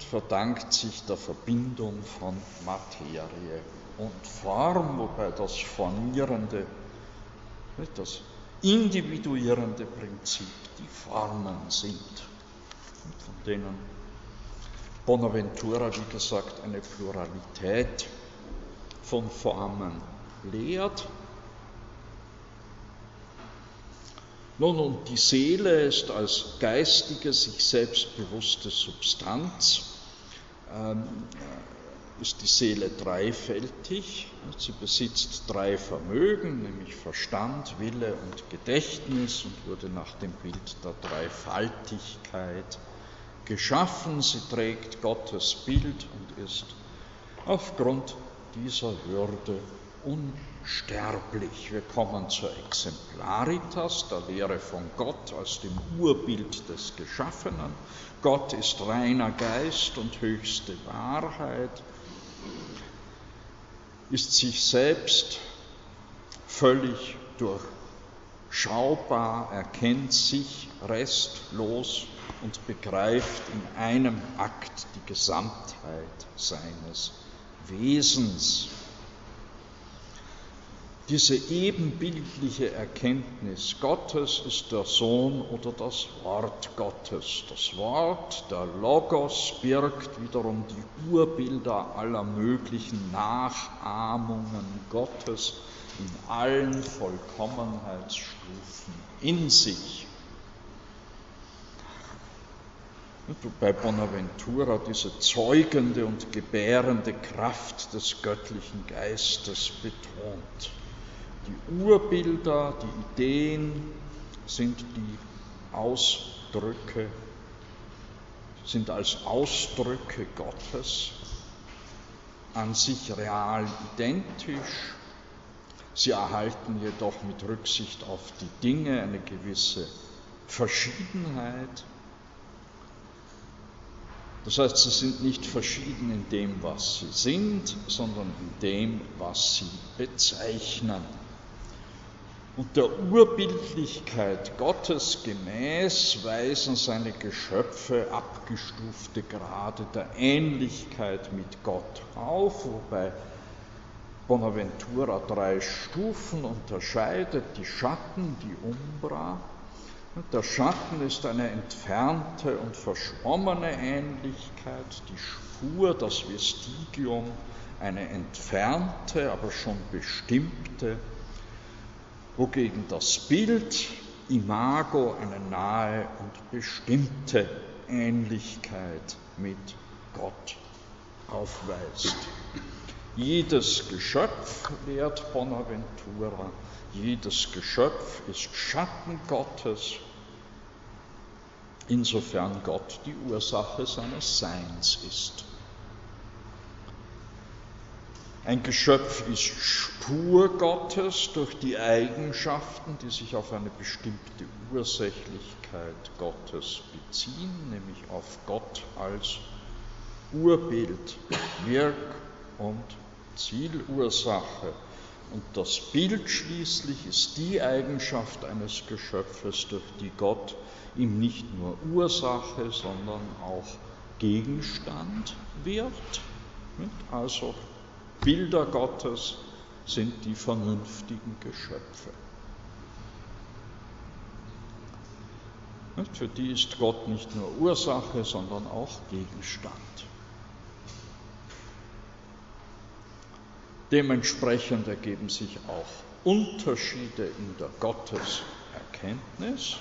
verdankt sich der Verbindung von Materie Form, wobei das formierende, das individuierende Prinzip die Formen sind, von denen Bonaventura, wie gesagt, eine Pluralität von Formen lehrt. Nun, und die Seele ist als geistige, sich selbstbewusste Substanz, ähm, ist die Seele dreifältig. Sie besitzt drei Vermögen, nämlich Verstand, Wille und Gedächtnis und wurde nach dem Bild der Dreifaltigkeit geschaffen. Sie trägt Gottes Bild und ist aufgrund dieser Würde unsterblich. Wir kommen zur Exemplaritas, der Lehre von Gott als dem Urbild des Geschaffenen. Gott ist reiner Geist und höchste Wahrheit, ist sich selbst völlig durchschaubar, erkennt sich restlos und begreift in einem Akt die Gesamtheit seines Wesens. Diese ebenbildliche Erkenntnis Gottes ist der Sohn oder das Wort Gottes. Das Wort, der Logos, birgt wiederum die Urbilder aller möglichen Nachahmungen Gottes in allen Vollkommenheitsstufen in sich. bei Bonaventura diese zeugende und gebärende Kraft des göttlichen Geistes betont. Die Urbilder, die Ideen sind die Ausdrücke, sind als Ausdrücke Gottes an sich real identisch, sie erhalten jedoch mit Rücksicht auf die Dinge eine gewisse Verschiedenheit. Das heißt, sie sind nicht verschieden in dem, was sie sind, sondern in dem, was sie bezeichnen. Und der Urbildlichkeit Gottes gemäß weisen seine Geschöpfe abgestufte Grade der Ähnlichkeit mit Gott auf, wobei Bonaventura drei Stufen unterscheidet, die Schatten, die Umbra. Der Schatten ist eine entfernte und verschwommene Ähnlichkeit, die Spur, das Vestigium, eine entfernte, aber schon bestimmte wogegen das Bild Imago eine nahe und bestimmte Ähnlichkeit mit Gott aufweist. Jedes Geschöpf, lehrt Bonaventura, jedes Geschöpf ist Schatten Gottes, insofern Gott die Ursache seines Seins ist. Ein Geschöpf ist Spur Gottes durch die Eigenschaften, die sich auf eine bestimmte Ursächlichkeit Gottes beziehen, nämlich auf Gott als Urbild, Wirk- und Zielursache. Und das Bild schließlich ist die Eigenschaft eines Geschöpfes, durch die Gott ihm nicht nur Ursache, sondern auch Gegenstand wird. Also Bilder Gottes sind die vernünftigen Geschöpfe. Für die ist Gott nicht nur Ursache, sondern auch Gegenstand. Dementsprechend ergeben sich auch Unterschiede in der Gotteserkenntnis.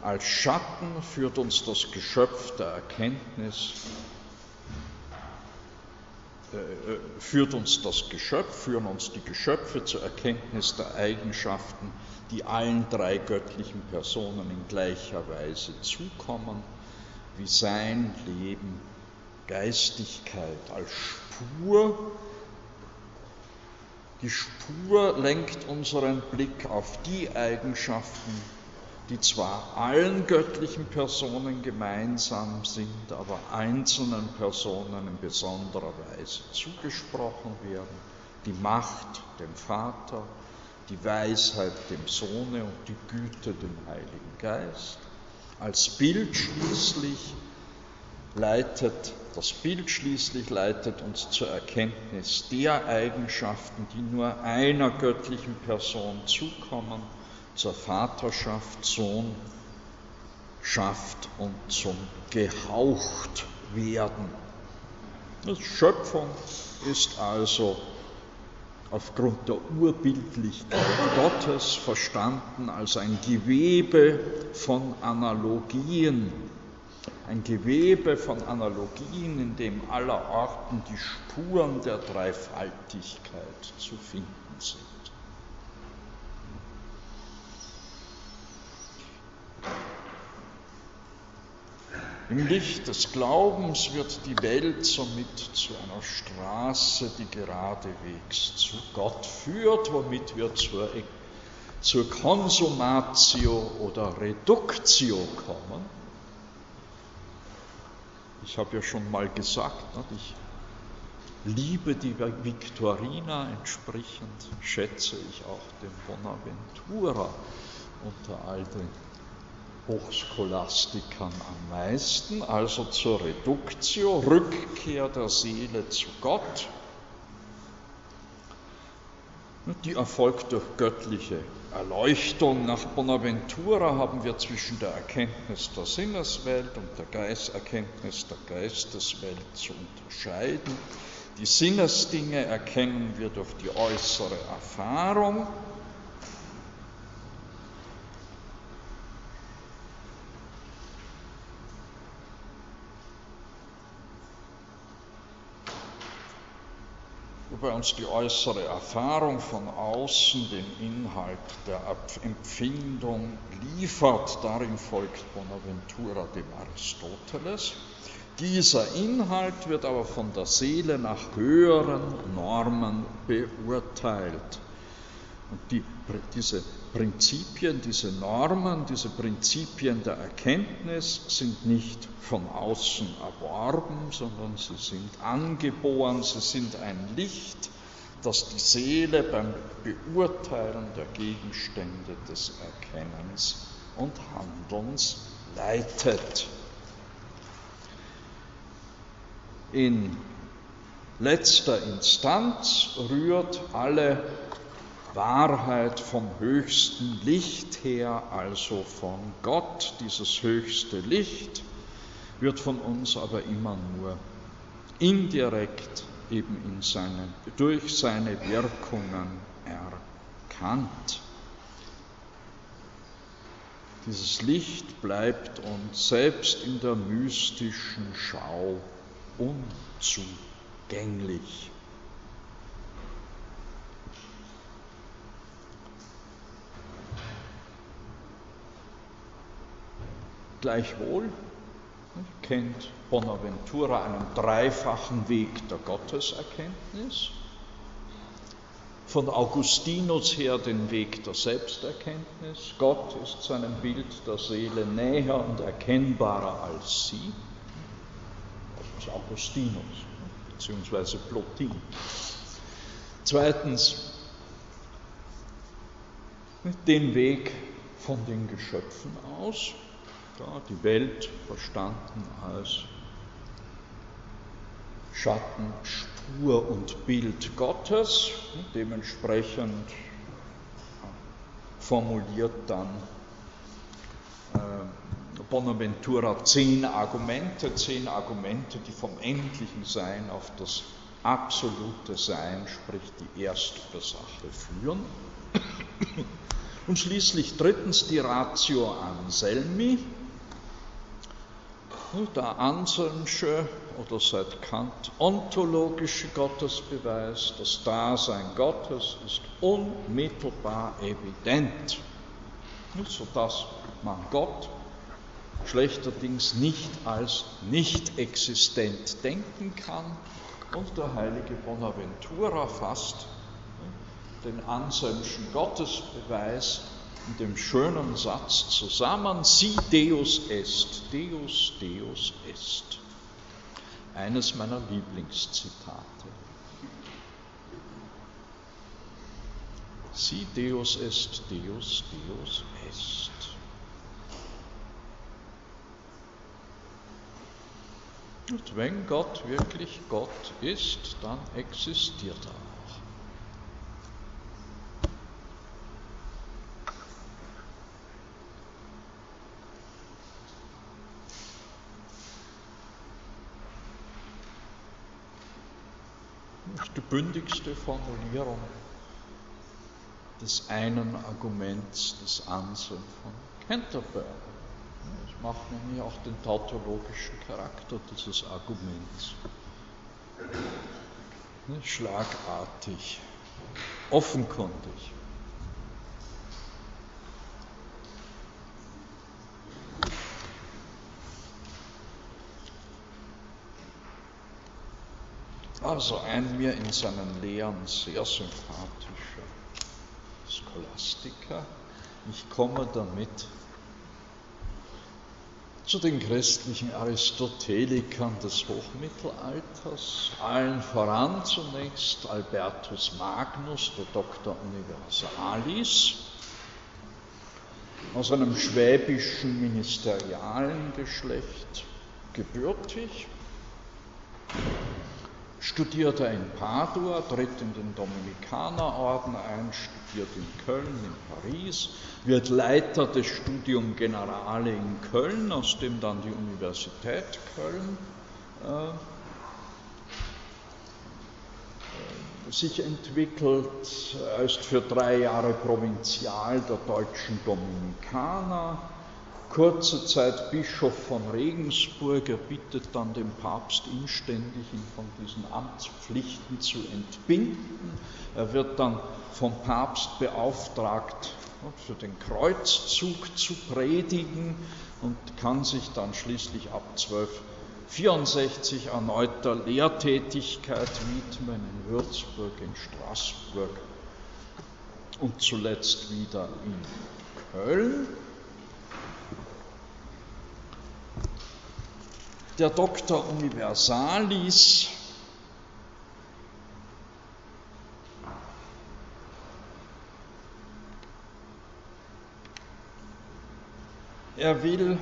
Als Schatten führt uns das Geschöpf der Erkenntnis führt uns das Geschöpf, führen uns die Geschöpfe zur Erkenntnis der Eigenschaften, die allen drei göttlichen Personen in gleicher Weise zukommen, wie Sein, Leben, Geistigkeit als Spur. Die Spur lenkt unseren Blick auf die Eigenschaften, die zwar allen göttlichen Personen gemeinsam sind, aber einzelnen Personen in besonderer Weise zugesprochen werden. Die Macht dem Vater, die Weisheit dem Sohne und die Güte dem Heiligen Geist. Als Bild schließlich leitet, das Bild schließlich leitet uns zur Erkenntnis der Eigenschaften, die nur einer göttlichen Person zukommen zur Vaterschaft, Sohnschaft und zum gehaucht werden. Die Schöpfung ist also aufgrund der Urbildlichkeit Gottes verstanden als ein Gewebe von Analogien, ein Gewebe von Analogien, in dem allerorten die Spuren der Dreifaltigkeit zu finden sind. Im Licht des Glaubens wird die Welt somit zu einer Straße, die geradewegs zu Gott führt, womit wir zur, zur Konsumatio oder Reductio kommen. Ich habe ja schon mal gesagt, ich liebe die Victorina, entsprechend schätze ich auch den Bonaventura unter all den Hochscholastikern am meisten, also zur Reduktio, Rückkehr der Seele zu Gott. Die erfolgt durch göttliche Erleuchtung. Nach Bonaventura haben wir zwischen der Erkenntnis der Sinneswelt und der Geisterkenntnis der Geisteswelt zu unterscheiden. Die Sinnesdinge erkennen wir durch die äußere Erfahrung, bei uns die äußere Erfahrung von außen den Inhalt der Empfindung liefert. Darin folgt Bonaventura dem Aristoteles. Dieser Inhalt wird aber von der Seele nach höheren Normen beurteilt. Und die, diese Prinzipien, diese Normen, diese Prinzipien der Erkenntnis sind nicht von außen erworben, sondern sie sind angeboren, sie sind ein Licht, das die Seele beim Beurteilen der Gegenstände des Erkennens und Handelns leitet. In letzter Instanz rührt alle Wahrheit vom höchsten Licht her, also von Gott. Dieses höchste Licht wird von uns aber immer nur indirekt eben in seine, durch seine Wirkungen erkannt. Dieses Licht bleibt uns selbst in der mystischen Schau unzugänglich. Gleichwohl kennt Bonaventura einen dreifachen Weg der Gotteserkenntnis. Von Augustinus her den Weg der Selbsterkenntnis. Gott ist seinem Bild der Seele näher und erkennbarer als sie ist Augustinus bzw. Plotin. Zweitens, den Weg von den Geschöpfen aus, ja, die Welt verstanden als Schatten, Spur und Bild Gottes, dementsprechend formuliert dann äh, Bonaventura zehn Argumente, zehn Argumente, die vom endlichen Sein auf das absolute Sein, sprich die Erstursache, führen. Und schließlich drittens die Ratio Anselmi, der Anselmsche oder seit Kant ontologische Gottesbeweis, das Dasein Gottes ist unmittelbar evident, sodass man Gott schlechterdings nicht als nicht existent denken kann. Und der heilige Bonaventura fasst den Anselmschen Gottesbeweis in dem schönen Satz zusammen, si Deus est, Deus, Deus est. Eines meiner Lieblingszitate. Si Deus est, Deus, Deus est. Und wenn Gott wirklich Gott ist, dann existiert er bündigste Formulierung des einen Arguments des Anselm von Canterbury macht nämlich auch den tautologischen Charakter dieses Arguments. Schlagartig, offenkundig. Also ein mir in seinen Lehren sehr sympathischer Scholastiker. Ich komme damit zu den christlichen Aristotelikern des Hochmittelalters, allen voran zunächst Albertus Magnus, der Doktor Universalis, aus einem schwäbischen ministerialen Geschlecht gebürtig, studierte in Padua, tritt in den Dominikanerorden ein, studiert in Köln, in Paris, wird Leiter des Studium Generale in Köln, aus dem dann die Universität Köln äh, äh sich entwickelt. Ist für drei Jahre Provinzial der deutschen Dominikaner kurze Zeit Bischof von Regensburg. Er bittet dann den Papst inständig, ihn von diesen Amtspflichten zu entbinden. Er wird dann vom Papst beauftragt, für den Kreuzzug zu predigen und kann sich dann schließlich ab 64 erneuter Lehrtätigkeit widmen in Würzburg, in Straßburg und zuletzt wieder in Köln. Der Doktor Universalis. Er will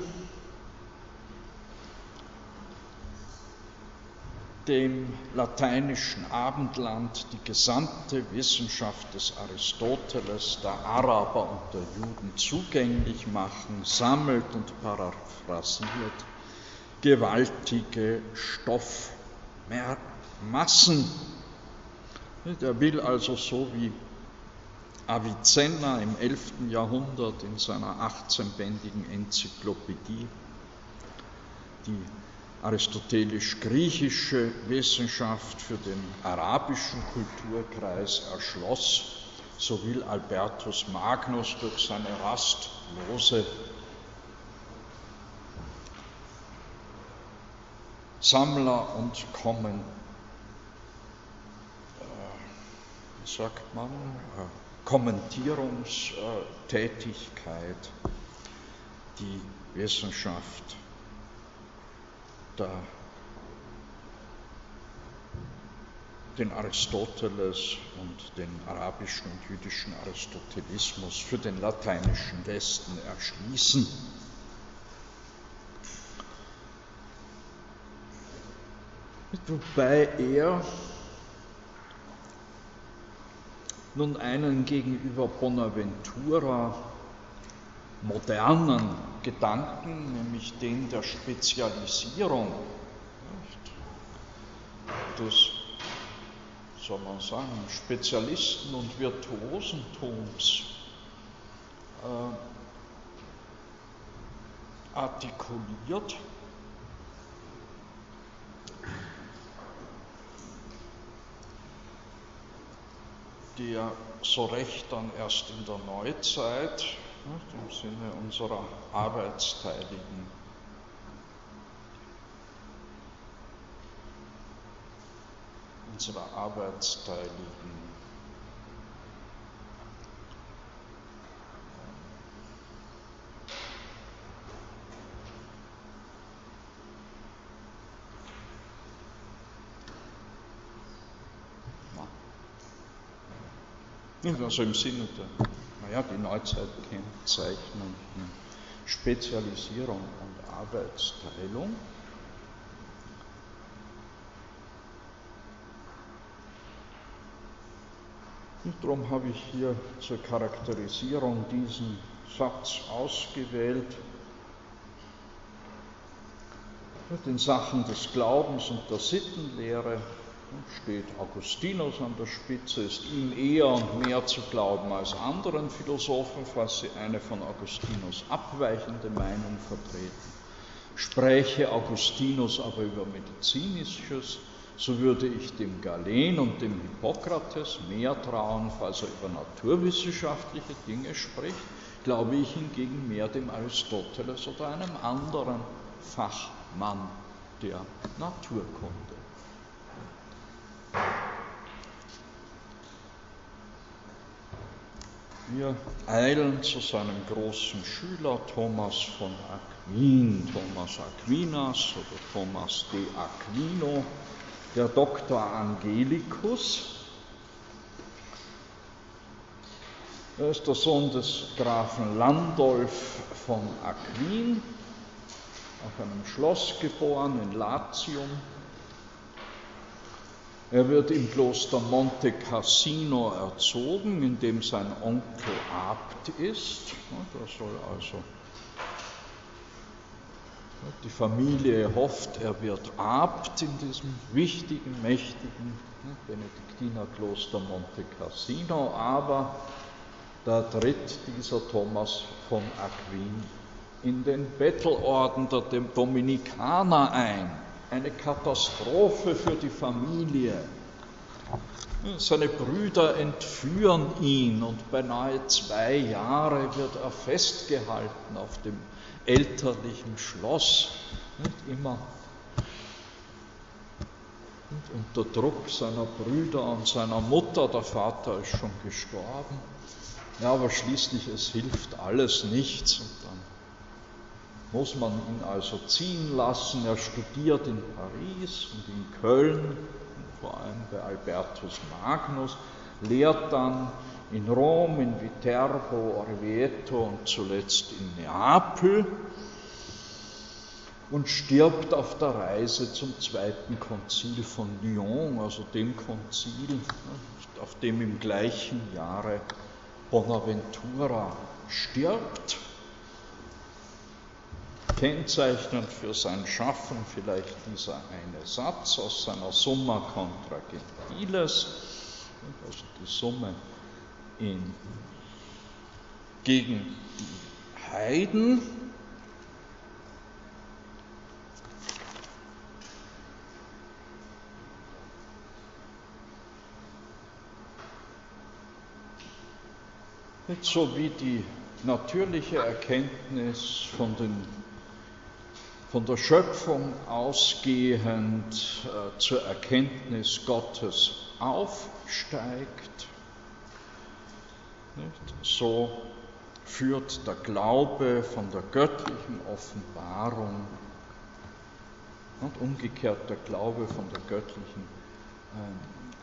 dem lateinischen Abendland die gesamte Wissenschaft des Aristoteles, der Araber und der Juden zugänglich machen, sammelt und paraphrasiert gewaltige Stoffmassen. Er will also so wie Avicenna im 11. Jahrhundert in seiner 18-bändigen Enzyklopädie die aristotelisch-griechische Wissenschaft für den arabischen Kulturkreis erschloss, so will Albertus Magnus durch seine rastlose Sammler und Kommen, äh, sagt man, äh, Kommentierungstätigkeit. Die Wissenschaft. Der, den Aristoteles und den arabischen und jüdischen Aristotelismus für den lateinischen Westen erschließen. Wobei er nun einen gegenüber Bonaventura modernen Gedanken, nämlich den der Spezialisierung, des, soll man sagen, Spezialisten- und Virtuosentums äh, artikuliert. Der so recht dann erst in der Neuzeit, im Sinne unserer arbeitsteiligen. Unserer arbeitsteiligen Also im Sinne der, naja, die Neuzeit kennzeichnen Spezialisierung und Arbeitsteilung. Und darum habe ich hier zur Charakterisierung diesen Satz ausgewählt. In Sachen des Glaubens und der Sittenlehre steht Augustinus an der Spitze, ist ihm eher und mehr zu glauben als anderen Philosophen, falls sie eine von Augustinus abweichende Meinung vertreten. Spräche Augustinus aber über Medizinisches, so würde ich dem Galen und dem Hippokrates mehr trauen, falls er über naturwissenschaftliche Dinge spricht, glaube ich hingegen mehr dem Aristoteles oder einem anderen Fachmann der Naturkunde. Wir eilen zu seinem großen Schüler Thomas von Aquin, Thomas Aquinas oder Thomas de Aquino, der Doktor Angelicus. Er ist der Sohn des Grafen Landolf von Aquin, auf einem Schloss geboren in Latium er wird im Kloster Monte Cassino erzogen, in dem sein Onkel Abt ist. Da soll also die Familie hofft, er wird Abt in diesem wichtigen, mächtigen Benediktinerkloster Monte Cassino, aber da tritt dieser Thomas von Aquin in den Bettelorden der Dominikaner ein eine Katastrophe für die Familie. Seine Brüder entführen ihn und beinahe zwei Jahre wird er festgehalten auf dem elterlichen Schloss. Nicht immer unter Druck seiner Brüder und seiner Mutter, der Vater ist schon gestorben. Ja, aber schließlich, es hilft alles nichts und dann muss man ihn also ziehen lassen. Er studiert in Paris und in Köln, vor allem bei Albertus Magnus, lehrt dann in Rom, in Viterbo, Orvieto und zuletzt in Neapel und stirbt auf der Reise zum zweiten Konzil von Lyon, also dem Konzil, auf dem im gleichen Jahre Bonaventura stirbt. Kennzeichnend für sein Schaffen vielleicht dieser eine Satz aus seiner Summa contra Gentiles, also die Summe in, gegen die Heiden. So wie die natürliche Erkenntnis von, den, von der Schöpfung ausgehend äh, zur Erkenntnis Gottes aufsteigt? So führt der Glaube von der göttlichen Offenbarung und umgekehrt der Glaube von der göttlichen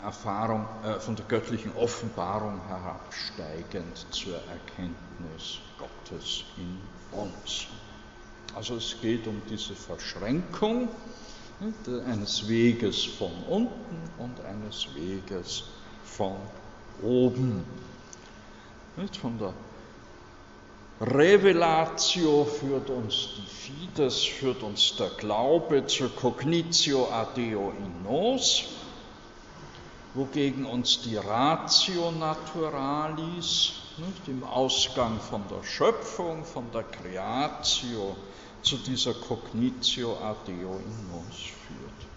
äh, Erfahrung, äh, von der göttlichen Offenbarung herabsteigend zur Erkenntnis Gottes in uns. Also es geht um diese Verschränkung nicht, eines Weges von unten und eines Weges von oben. Von der Revelatio führt uns die Fides, führt uns der Glaube zur Cognitio adeo in nos, wogegen uns die Ratio naturalis nicht, im Ausgang von der Schöpfung, von der Creatio zu dieser Cognitio adeo in nos führt.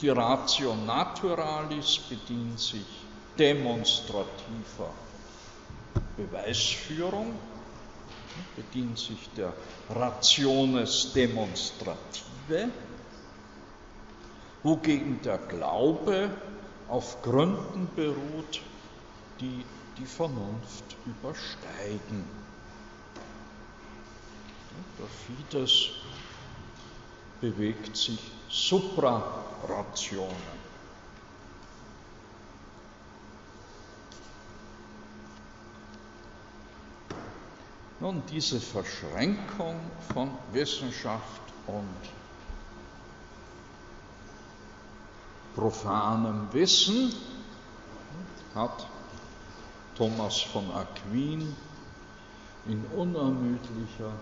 Die Ratio Naturalis bedient sich demonstrativer Beweisführung, bedient sich der Rationes Demonstrative, wogegen der Glaube auf Gründen beruht, die die Vernunft übersteigen. Der Fides bewegt sich Suprarationen. Nun, diese Verschränkung von Wissenschaft und profanem Wissen hat Thomas von Aquin in unermüdlicher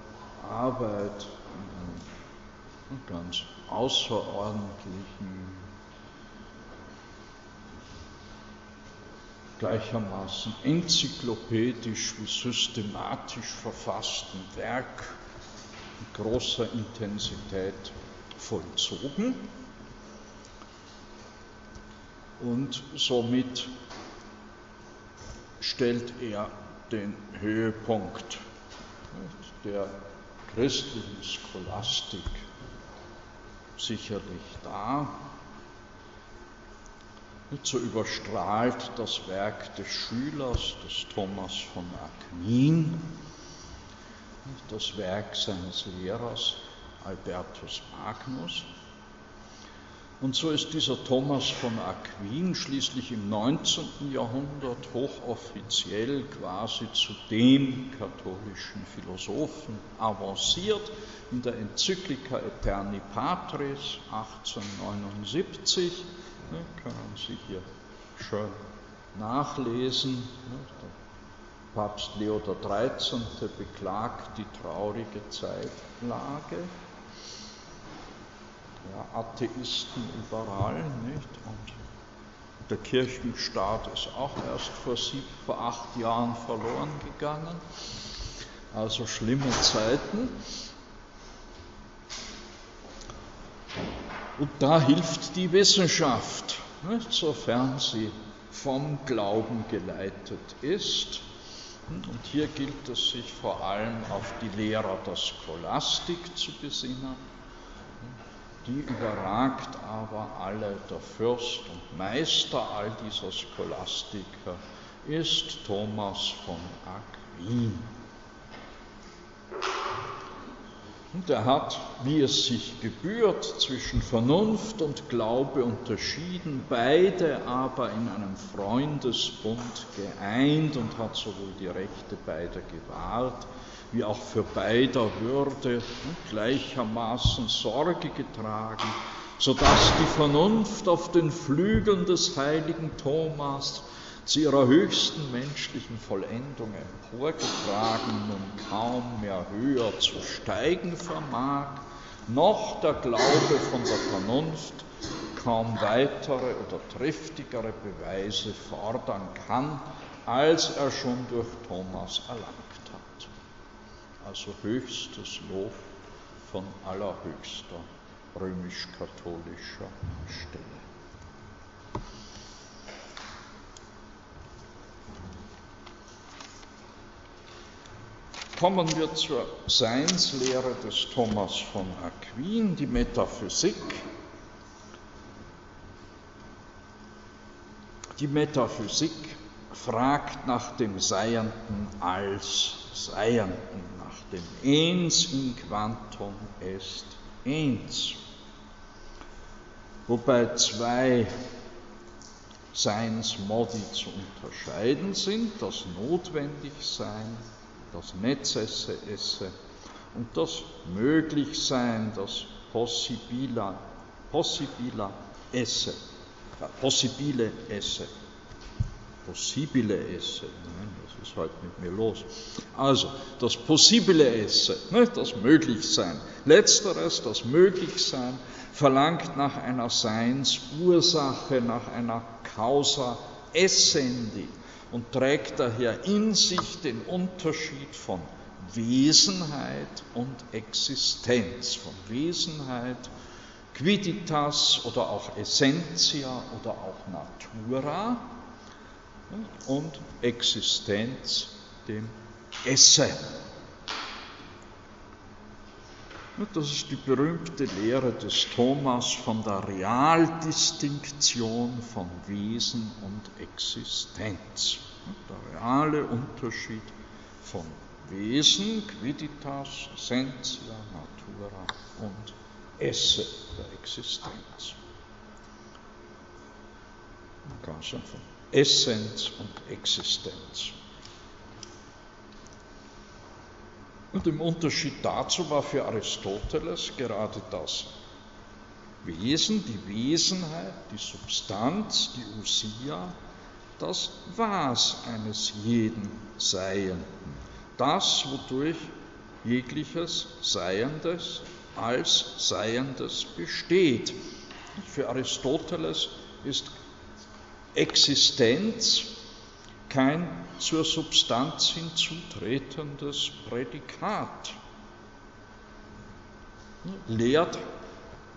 Arbeit, in ganz außerordentlichen, gleichermaßen enzyklopädisch wie systematisch verfassten Werk mit großer Intensität vollzogen und somit stellt er den Höhepunkt der christlichen Scholastik sicherlich da. So überstrahlt das Werk des Schülers, des Thomas von Aquin, das Werk seines Lehrers Albertus Magnus. Und so ist dieser Thomas von Aquin schließlich im 19. Jahrhundert hochoffiziell quasi zu dem katholischen Philosophen avanciert in der Enzyklika Eterni Patris 1879. Ne, können Sie hier schön nachlesen. Ne, Papst Leo XIII. beklagt die traurige Zeitlage ja, Atheisten überall, nicht? Und der Kirchenstaat ist auch erst vor, sieben, vor acht Jahren verloren gegangen. Also schlimme Zeiten. Und da hilft die Wissenschaft, nicht? sofern sie vom Glauben geleitet ist. Und hier gilt es sich vor allem auf die Lehrer der Scholastik zu besinnen die überragt aber alle. Der Fürst und Meister all dieser Scholastiker ist Thomas von Aquin. Und er hat, wie es sich gebührt, zwischen Vernunft und Glaube unterschieden, beide aber in einem Freundesbund geeint und hat sowohl die Rechte beider gewahrt, wie auch für beider Würde gleichermaßen Sorge getragen, sodass die Vernunft auf den Flügeln des heiligen Thomas zu ihrer höchsten menschlichen Vollendung emporgetragen nun kaum mehr höher zu steigen vermag, noch der Glaube von der Vernunft kaum weitere oder triftigere Beweise fordern kann, als er schon durch Thomas erlangt hat. Also höchstes Lob von allerhöchster römisch-katholischer Stelle. kommen wir zur Seinslehre des Thomas von Aquin, die Metaphysik. Die Metaphysik fragt nach dem Seienden als Seienden, dem Ens in Quantum est Ens. Wobei zwei Seinsmodi zu unterscheiden sind, das Notwendigsein das Necesse esse und das Möglichsein, das Possibila, Possibila esse, ja, Possibile esse, Possibile esse, das ist halt mit mir los. Also, das Possibile esse, ne, das Möglichsein. Letzteres, das Möglichsein, verlangt nach einer Seinsursache, nach einer Causa essendi, und trägt daher in sich den Unterschied von Wesenheit und Existenz, von Wesenheit, Quiditas oder auch Essentia oder auch Natura und Existenz, dem Esse. Das ist die berühmte Lehre des Thomas von der Realdistinktion von Wesen und Existenz. Der reale Unterschied von Wesen, Quiditas, Essentia, Natura und Esse der Existenz. Also von Essenz und Existenz. Und im Unterschied dazu war für Aristoteles gerade das Wesen, die Wesenheit, die Substanz, die Usia, das Was eines jeden Seienden. Das, wodurch jegliches Seiendes als Seiendes besteht. Für Aristoteles ist Existenz kein zur Substanz hinzutretendes Prädikat. Lehrt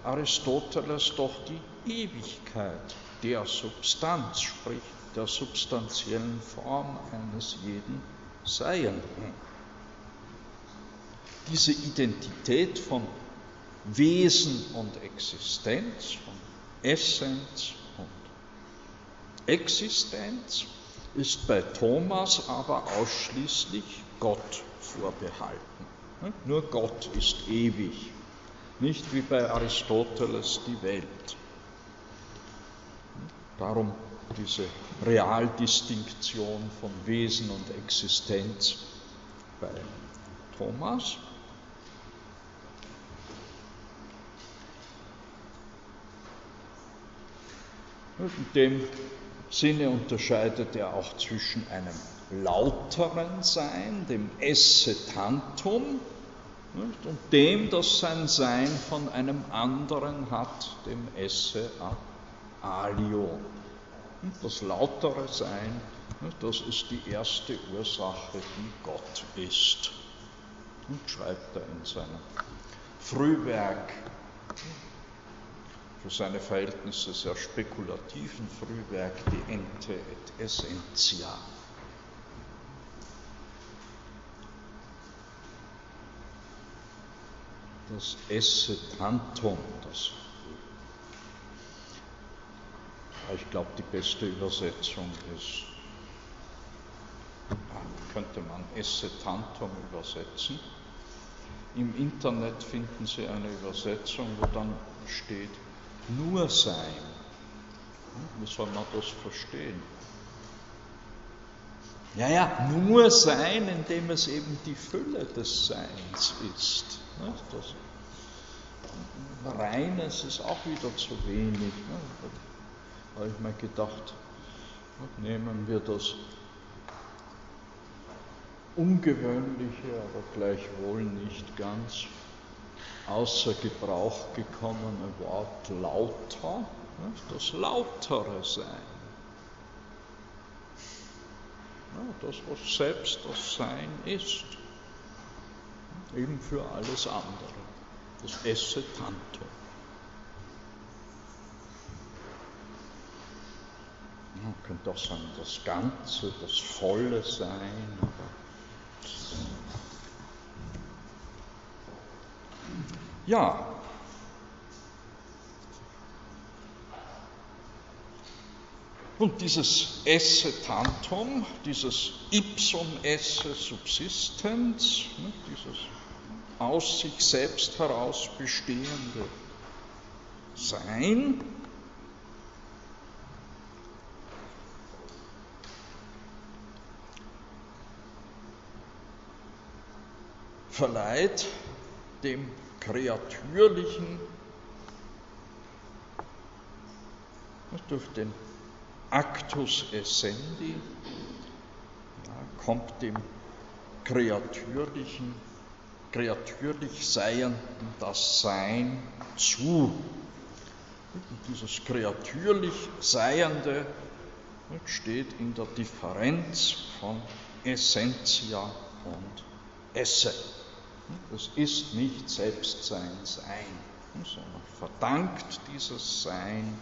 Aristoteles doch die Ewigkeit der Substanz, sprich der substanziellen Form eines jeden Seienden. Diese Identität von Wesen und Existenz, von Essenz Existenz, ist bei Thomas aber ausschließlich Gott vorbehalten. Nur Gott ist ewig, nicht wie bei Aristoteles die Welt. Darum diese Realdistinktion von Wesen und Existenz bei Thomas. In dem Sinne unterscheidet er auch zwischen einem lauteren Sein, dem Esse tantum, und dem, das sein Sein von einem anderen hat, dem Esse alio. Das lautere Sein, das ist die erste Ursache, die Gott ist. Und schreibt er in seinem Frühwerk für seine Verhältnisse sehr spekulativen Frühwerk die Ente et Essentia. das Esse Tantum, das ich glaube, die beste Übersetzung ist, könnte man Esse Tantum übersetzen. Im Internet finden Sie eine Übersetzung, wo dann steht, nur sein. Wie soll man das verstehen? Ja, ja, nur sein, indem es eben die Fülle des Seins ist. Das Reines ist auch wieder zu wenig. Da habe ich mir gedacht, nehmen wir das ungewöhnliche, aber gleichwohl nicht ganz außer Gebrauch gekommene Wort lauter, das lautere Sein. Das, was selbst das Sein ist, eben für alles andere, das Esse Tanto. Man könnte auch sagen, das Ganze, das volle Sein. Ja. Und dieses esse tantum, dieses ipsum esse subsistens, ne, dieses aus sich selbst heraus bestehende Sein, verleiht dem Kreatürlichen durch den Actus essendi ja, kommt dem Kreatürlichen, kreatürlich Seienden das Sein zu. Und dieses kreatürlich Seiende steht in der Differenz von Essentia und esse. Das ist nicht Selbstsein sein, sondern verdankt dieses Sein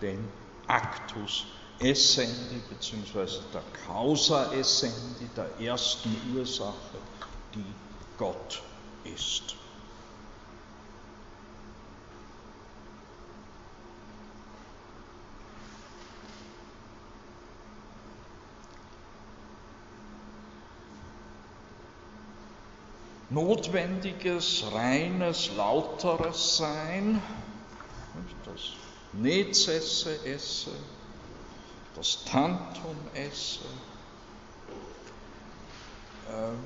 den Actus essendi bzw. der Causa essendi, der ersten Ursache, die Gott ist. Notwendiges, reines, lauteres Sein, das Nezesse esse, das Tantum esse, ähm,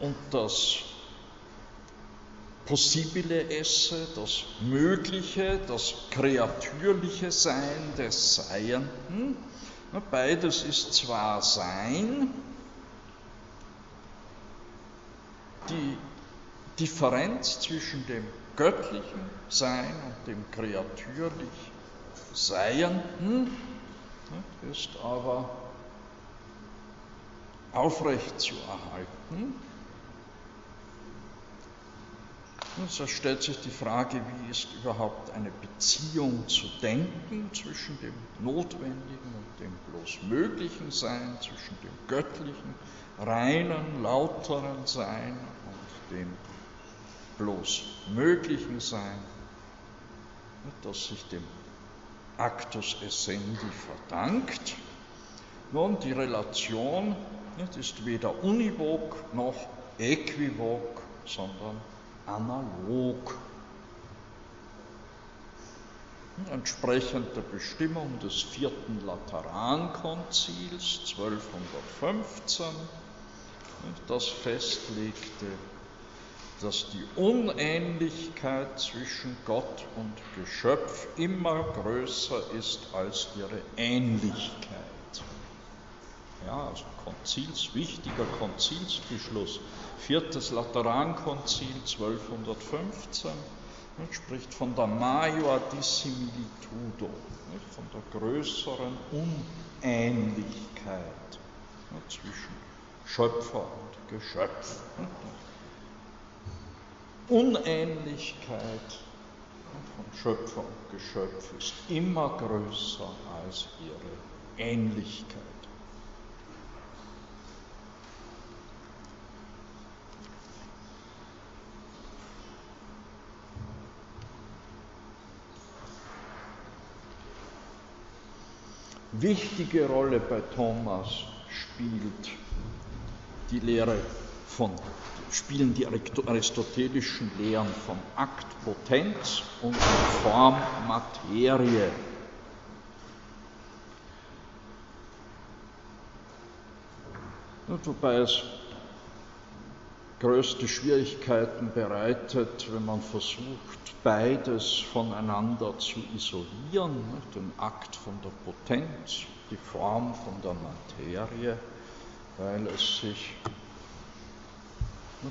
und das Possibile esse, das Mögliche, das kreatürliche Sein des Seienden. Beides ist zwar Sein, die Differenz zwischen dem göttlichen Sein und dem kreatürlich Seienden ist aber aufrecht zu erhalten. So stellt sich die Frage, wie ist überhaupt eine Beziehung zu denken zwischen dem Notwendigen und dem bloß Möglichen Sein, zwischen dem Göttlichen, reinen, lauteren Sein dem bloß möglichen Sein, das sich dem Actus essendi verdankt. Nun, die Relation ist weder univok noch äquivok, sondern analog. Entsprechend der Bestimmung des vierten Laterankonzils 1215, das festlegte, dass die Unähnlichkeit zwischen Gott und Geschöpf immer größer ist als ihre Ähnlichkeit. Ja, also Konzils, wichtiger Konzilsbeschluss, viertes Laterankonzil 1215, spricht von der major dissimilitudo, von der größeren Unähnlichkeit zwischen Schöpfer und Geschöpf. Unähnlichkeit von Schöpfer und Geschöpf ist immer größer als ihre Ähnlichkeit. Wichtige Rolle bei Thomas spielt die Lehre von, spielen die aristotelischen Lehren von Akt Potenz und Form Materie. Und wobei es größte Schwierigkeiten bereitet, wenn man versucht, beides voneinander zu isolieren, den Akt von der Potenz, die Form von der Materie, weil es sich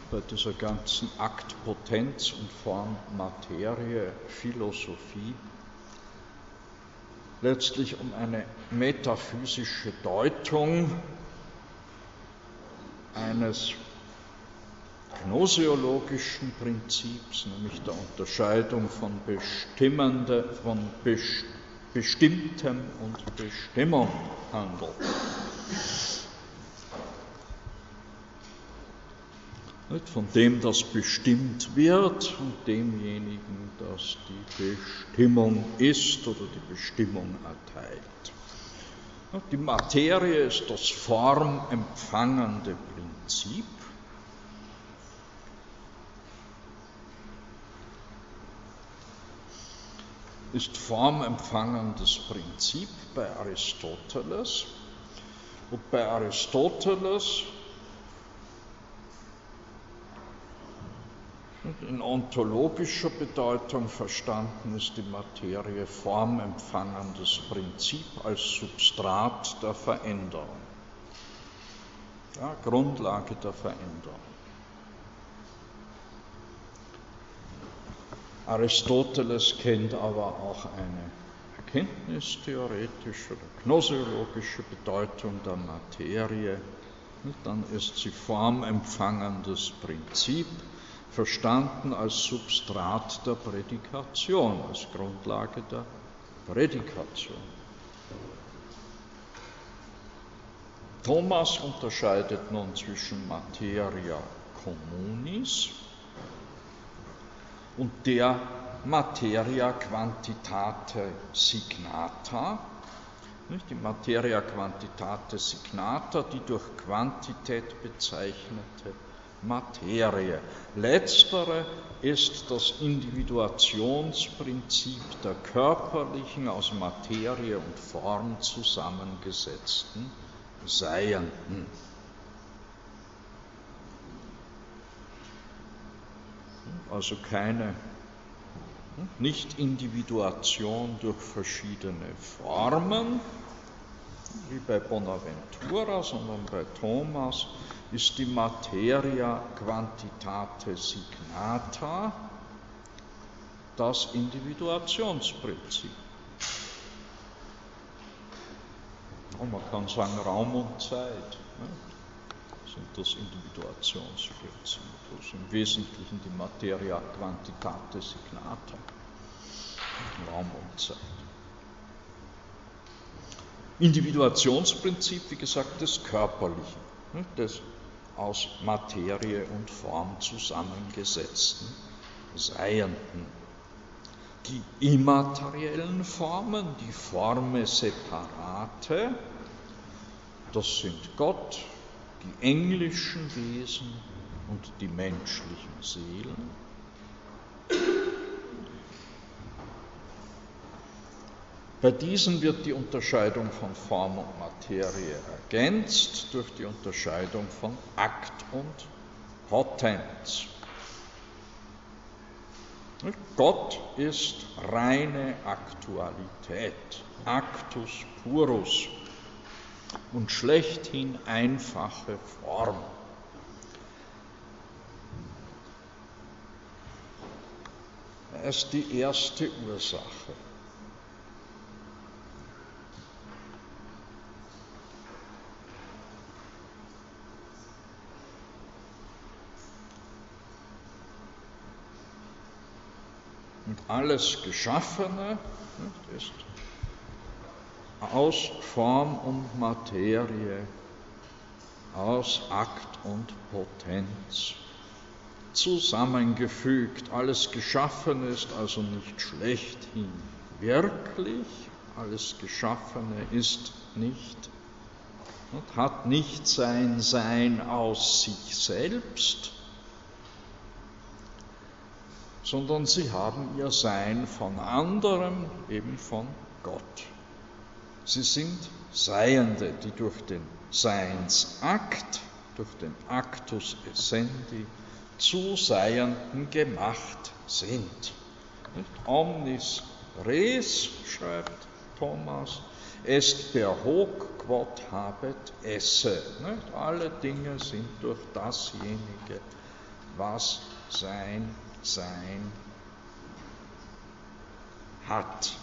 bei dieser ganzen Akt Potenz und Form Materie Philosophie letztlich um eine metaphysische Deutung eines gnoseologischen Prinzips, nämlich der Unterscheidung von, bestimmende, von Bestimmtem und Bestimmung handelt. Von dem, das bestimmt wird und demjenigen, das die Bestimmung ist oder die Bestimmung erteilt. Die Materie ist das formempfangende Prinzip ist formempfangendes Prinzip bei Aristoteles. Und bei Aristoteles in ontologischer Bedeutung verstanden ist die Materie formempfangendes Prinzip als Substrat der Veränderung, ja, Grundlage der Veränderung. Aristoteles kennt aber auch eine erkenntnistheoretische oder gnoseologische Bedeutung der Materie. Dann ist sie formempfangendes Prinzip, verstanden als Substrat der Prädikation, als Grundlage der Prädikation. Thomas unterscheidet nun zwischen Materia communis, und der Materia Quantitate Signata. Die Materia Quantitate Signata, die durch Quantität bezeichnete Materie. Letztere ist das Individuationsprinzip der körperlichen, aus Materie und Form zusammengesetzten Seienden. also keine Nicht-Individuation durch verschiedene Formen, wie bei Bonaventura, sondern bei Thomas ist die Materia Quantitate Signata das Individuationsprinzip. Und man kann sagen Raum und Zeit sind das Individuationsprinzip, das im Wesentlichen die Materia Quantitate Signata, Raum und Zeit. Individuationsprinzip, wie gesagt, des Körperlichen, des aus Materie und Form zusammengesetzten Seienden. Die immateriellen Formen, die Forme separate, das sind Gott, die englischen Wesen und die menschlichen Seelen. Bei diesen wird die Unterscheidung von Form und Materie ergänzt durch die Unterscheidung von Akt und Potenz. Gott ist reine Aktualität, Actus purus und schlechthin einfache Form. Er ist die erste Ursache. Und alles Geschaffene ist aus Form und Materie, aus Akt und Potenz zusammengefügt. Alles Geschaffene ist also nicht schlechthin wirklich, alles Geschaffene ist nicht und hat nicht sein Sein aus sich selbst, sondern sie haben ihr Sein von anderem, eben von Gott. Sie sind Seiende, die durch den Seinsakt, durch den Actus essendi, zu Seienden gemacht sind. Omnis res, schreibt Thomas, est per hoc quod habet esse. Nicht? Alle Dinge sind durch dasjenige, was sein Sein hat.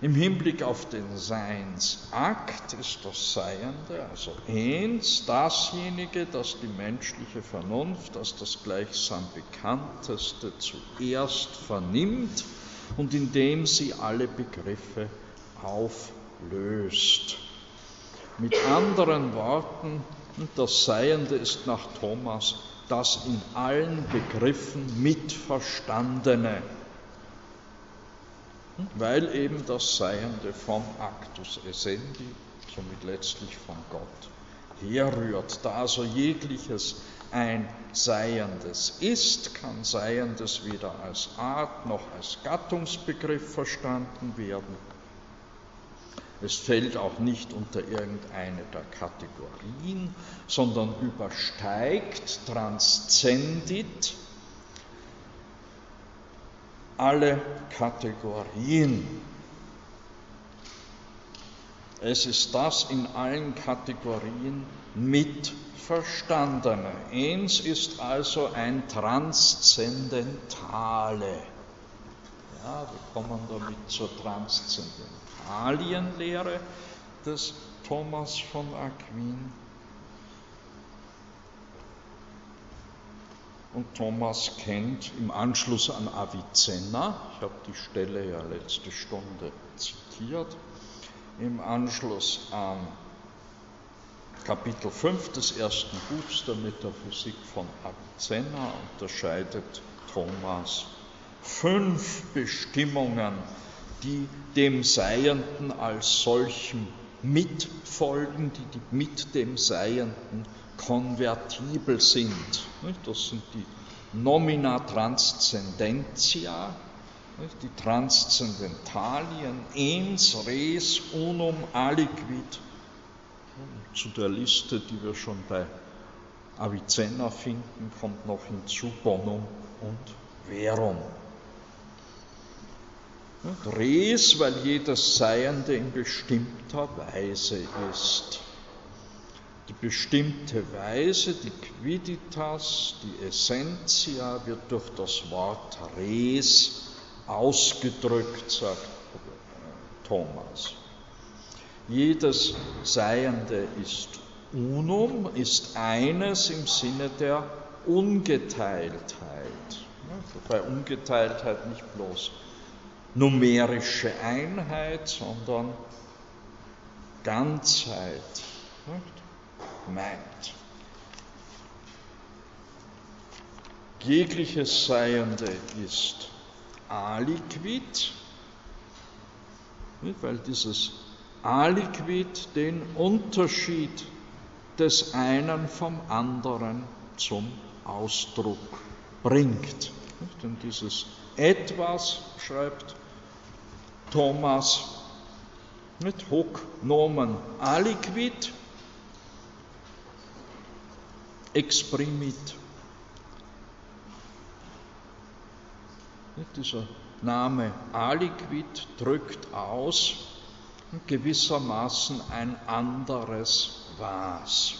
Im Hinblick auf den Seinsakt ist das Seiende, also eins, dasjenige, das die menschliche Vernunft als das gleichsam bekannteste zuerst vernimmt und indem sie alle Begriffe auflöst. Mit anderen Worten, das Seiende ist nach Thomas das in allen Begriffen mitverstandene weil eben das Seiende vom Actus Essendi, somit letztlich von Gott, herrührt. Da also jegliches ein Seiendes ist, kann Seiendes weder als Art noch als Gattungsbegriff verstanden werden. Es fällt auch nicht unter irgendeine der Kategorien, sondern übersteigt, transzendit alle Kategorien. Es ist das in allen Kategorien mitverstandene. Eins ist also ein Transzendentale. Ja, wir kommen damit zur Transzendentalienlehre des Thomas von Aquin. Und Thomas kennt im Anschluss an Avicenna, ich habe die Stelle ja letzte Stunde zitiert, im Anschluss an Kapitel 5 des ersten Buchs der Metaphysik von Avicenna unterscheidet Thomas fünf Bestimmungen, die dem Seienden als solchem mitfolgen, die mit dem Seienden konvertibel sind. Das sind die Nomina Transcendentia, die Transzendentalien, ens, res, unum, aliquid. Zu der Liste, die wir schon bei Avicenna finden, kommt noch hinzu Bonum und Verum. Res, weil jedes Seiende in bestimmter Weise ist die bestimmte Weise, die Quiditas, die Essentia wird durch das Wort res ausgedrückt, sagt Thomas. Jedes Seiende ist unum, ist eines im Sinne der Ungeteiltheit. Bei Ungeteiltheit nicht bloß numerische Einheit, sondern Ganzheit meint. Jegliches Seiende ist aliquid, weil dieses aliquid den Unterschied des einen vom anderen zum Ausdruck bringt. Denn dieses etwas, schreibt Thomas, mit hoc nomen aliquid, exprimit. Dieser Name aliquid drückt aus gewissermaßen ein anderes Was.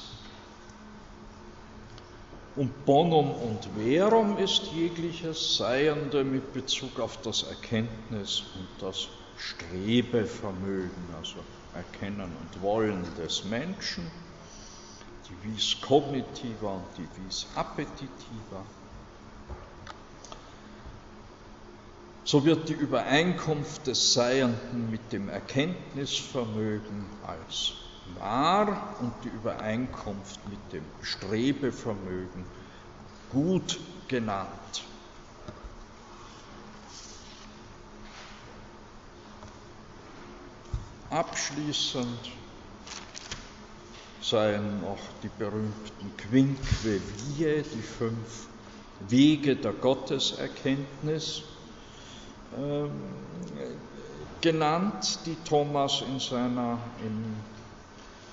Und Bonum und Verum ist jegliches Seiende mit Bezug auf das Erkenntnis und das Strebevermögen, also Erkennen und Wollen des Menschen die vis cognitiva und die vis appetitiva. So wird die Übereinkunft des Seienden mit dem Erkenntnisvermögen als wahr und die Übereinkunft mit dem Strebevermögen gut genannt. Abschließend seien noch die berühmten Quinque Vie, die fünf Wege der Gotteserkenntnis, äh, genannt, die Thomas in seiner im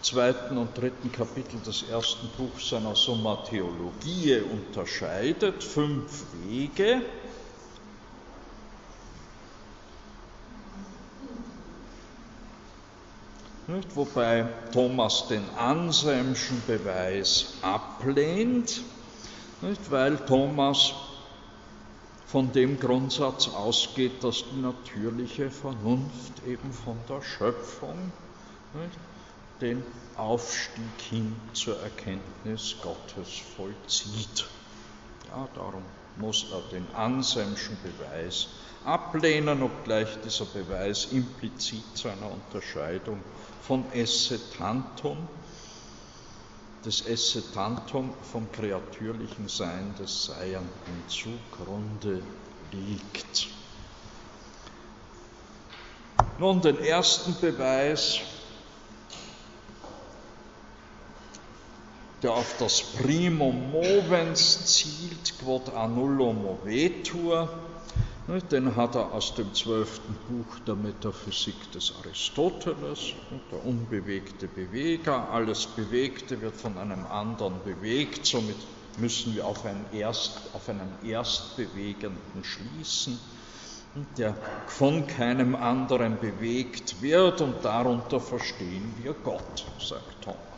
zweiten und dritten Kapitel des ersten Buchs seiner Summa Theologie unterscheidet, fünf Wege. Nicht? Wobei Thomas den Anselmschen Beweis ablehnt, nicht? weil Thomas von dem Grundsatz ausgeht, dass die natürliche Vernunft eben von der Schöpfung nicht? den Aufstieg hin zur Erkenntnis Gottes vollzieht. Ja, darum muss er den Anselmschen Beweis ablehnen, obgleich dieser Beweis implizit zu einer Unterscheidung von esse tantum, das esse tantum vom kreatürlichen Sein des Seienden zugrunde liegt. Nun den ersten Beweis der auf das Primum movens zielt, quod annullo movetur. Den hat er aus dem zwölften Buch der Metaphysik des Aristoteles, der unbewegte Beweger. Alles Bewegte wird von einem anderen bewegt, somit müssen wir auf einen, Erst, auf einen Erstbewegenden schließen, der von keinem anderen bewegt wird und darunter verstehen wir Gott, sagt Thomas.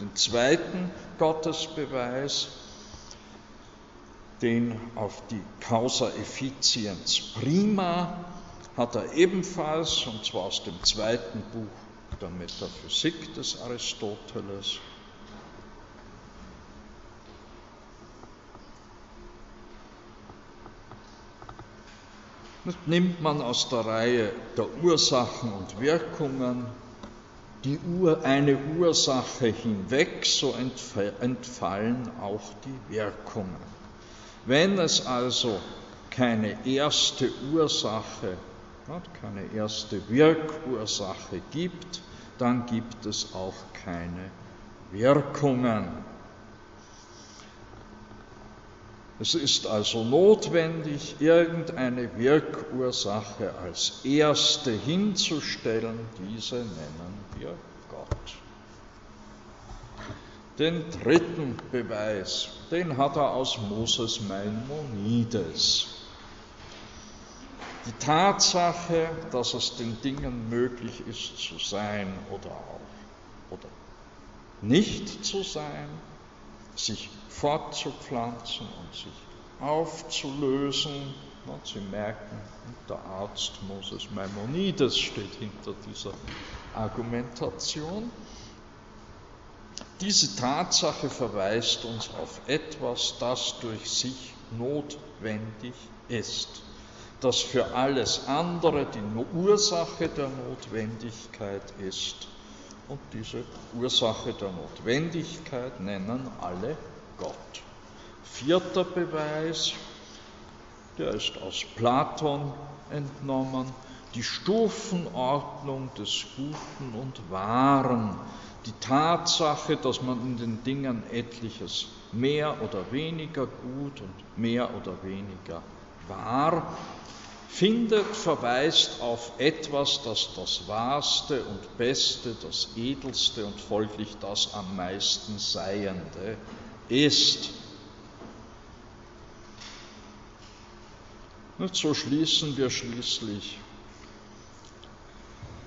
Den zweiten Gottesbeweis, den auf die Causa Efficiens Prima, hat er ebenfalls, und zwar aus dem zweiten Buch der Metaphysik des Aristoteles, nimmt man aus der Reihe der Ursachen und Wirkungen die Ur, eine Ursache hinweg, so entfallen auch die Wirkungen. Wenn es also keine erste Ursache, keine erste Wirkursache gibt, dann gibt es auch keine Wirkungen. Es ist also notwendig, irgendeine Wirkursache als erste hinzustellen. Diese nennen wir Gott. Den dritten Beweis, den hat er aus Moses Maimonides. Die Tatsache, dass es den Dingen möglich ist zu sein oder auch oder nicht zu sein, sich fortzupflanzen und sich aufzulösen. Sie merken, der Arzt Moses Maimonides steht hinter dieser Argumentation. Diese Tatsache verweist uns auf etwas, das durch sich notwendig ist, das für alles andere die Ursache der Notwendigkeit ist. Und diese Ursache der Notwendigkeit nennen alle Gott. Vierter Beweis, der ist aus Platon entnommen, die Stufenordnung des Guten und Wahren, die Tatsache, dass man in den Dingen etliches mehr oder weniger gut und mehr oder weniger wahr findet, verweist auf etwas, das das Wahrste und Beste, das Edelste und folglich das am meisten Seiende ist. Und so schließen wir schließlich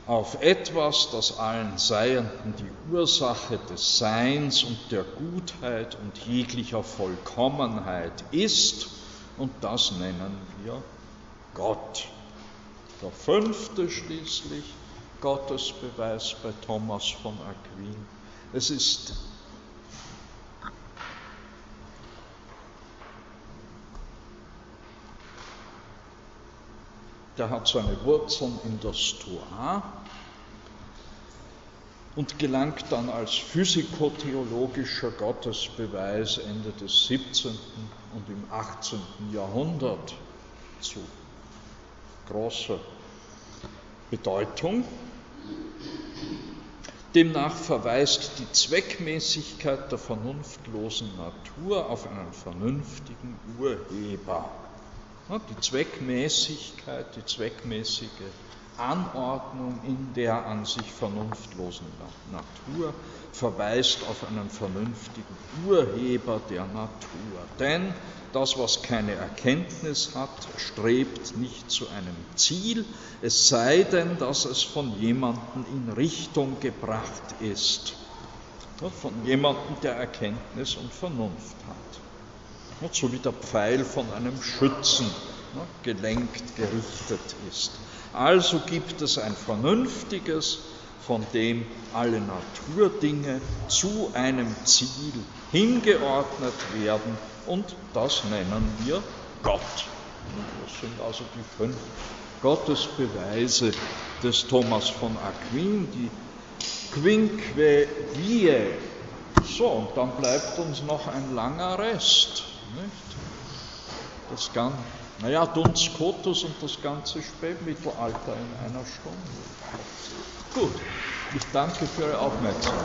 auf etwas, das allen Seienden die Ursache des Seins und der Gutheit und jeglicher Vollkommenheit ist, und das nennen wir Gott. Der fünfte schließlich, Gottesbeweis bei Thomas von Aquin. Es ist der hat seine Wurzeln in der Stoa und gelangt dann als physikotheologischer Gottesbeweis Ende des 17. und im 18. Jahrhundert zu großer Bedeutung. Demnach verweist die Zweckmäßigkeit der vernunftlosen Natur auf einen vernünftigen Urheber. Die Zweckmäßigkeit, die zweckmäßige Anordnung in der an sich vernunftlosen Natur verweist auf einen vernünftigen Urheber der Natur. Denn das, was keine Erkenntnis hat, strebt nicht zu einem Ziel, es sei denn, dass es von jemandem in Richtung gebracht ist. Von jemandem, der Erkenntnis und Vernunft So wie der Pfeil von einem Schützen gelenkt, gerichtet ist. Also gibt es ein vernünftiges, von dem alle Naturdinge zu einem Ziel hingeordnet werden und das nennen wir Gott. Das sind also die fünf Gottesbeweise des Thomas von Aquin, die Quinque Vie. So, und dann bleibt uns noch ein langer Rest. Nicht? Das Ganze naja, Duns Scotus und das ganze Spätmittelalter in einer Stunde. Gut, ich danke für Ihre Aufmerksamkeit.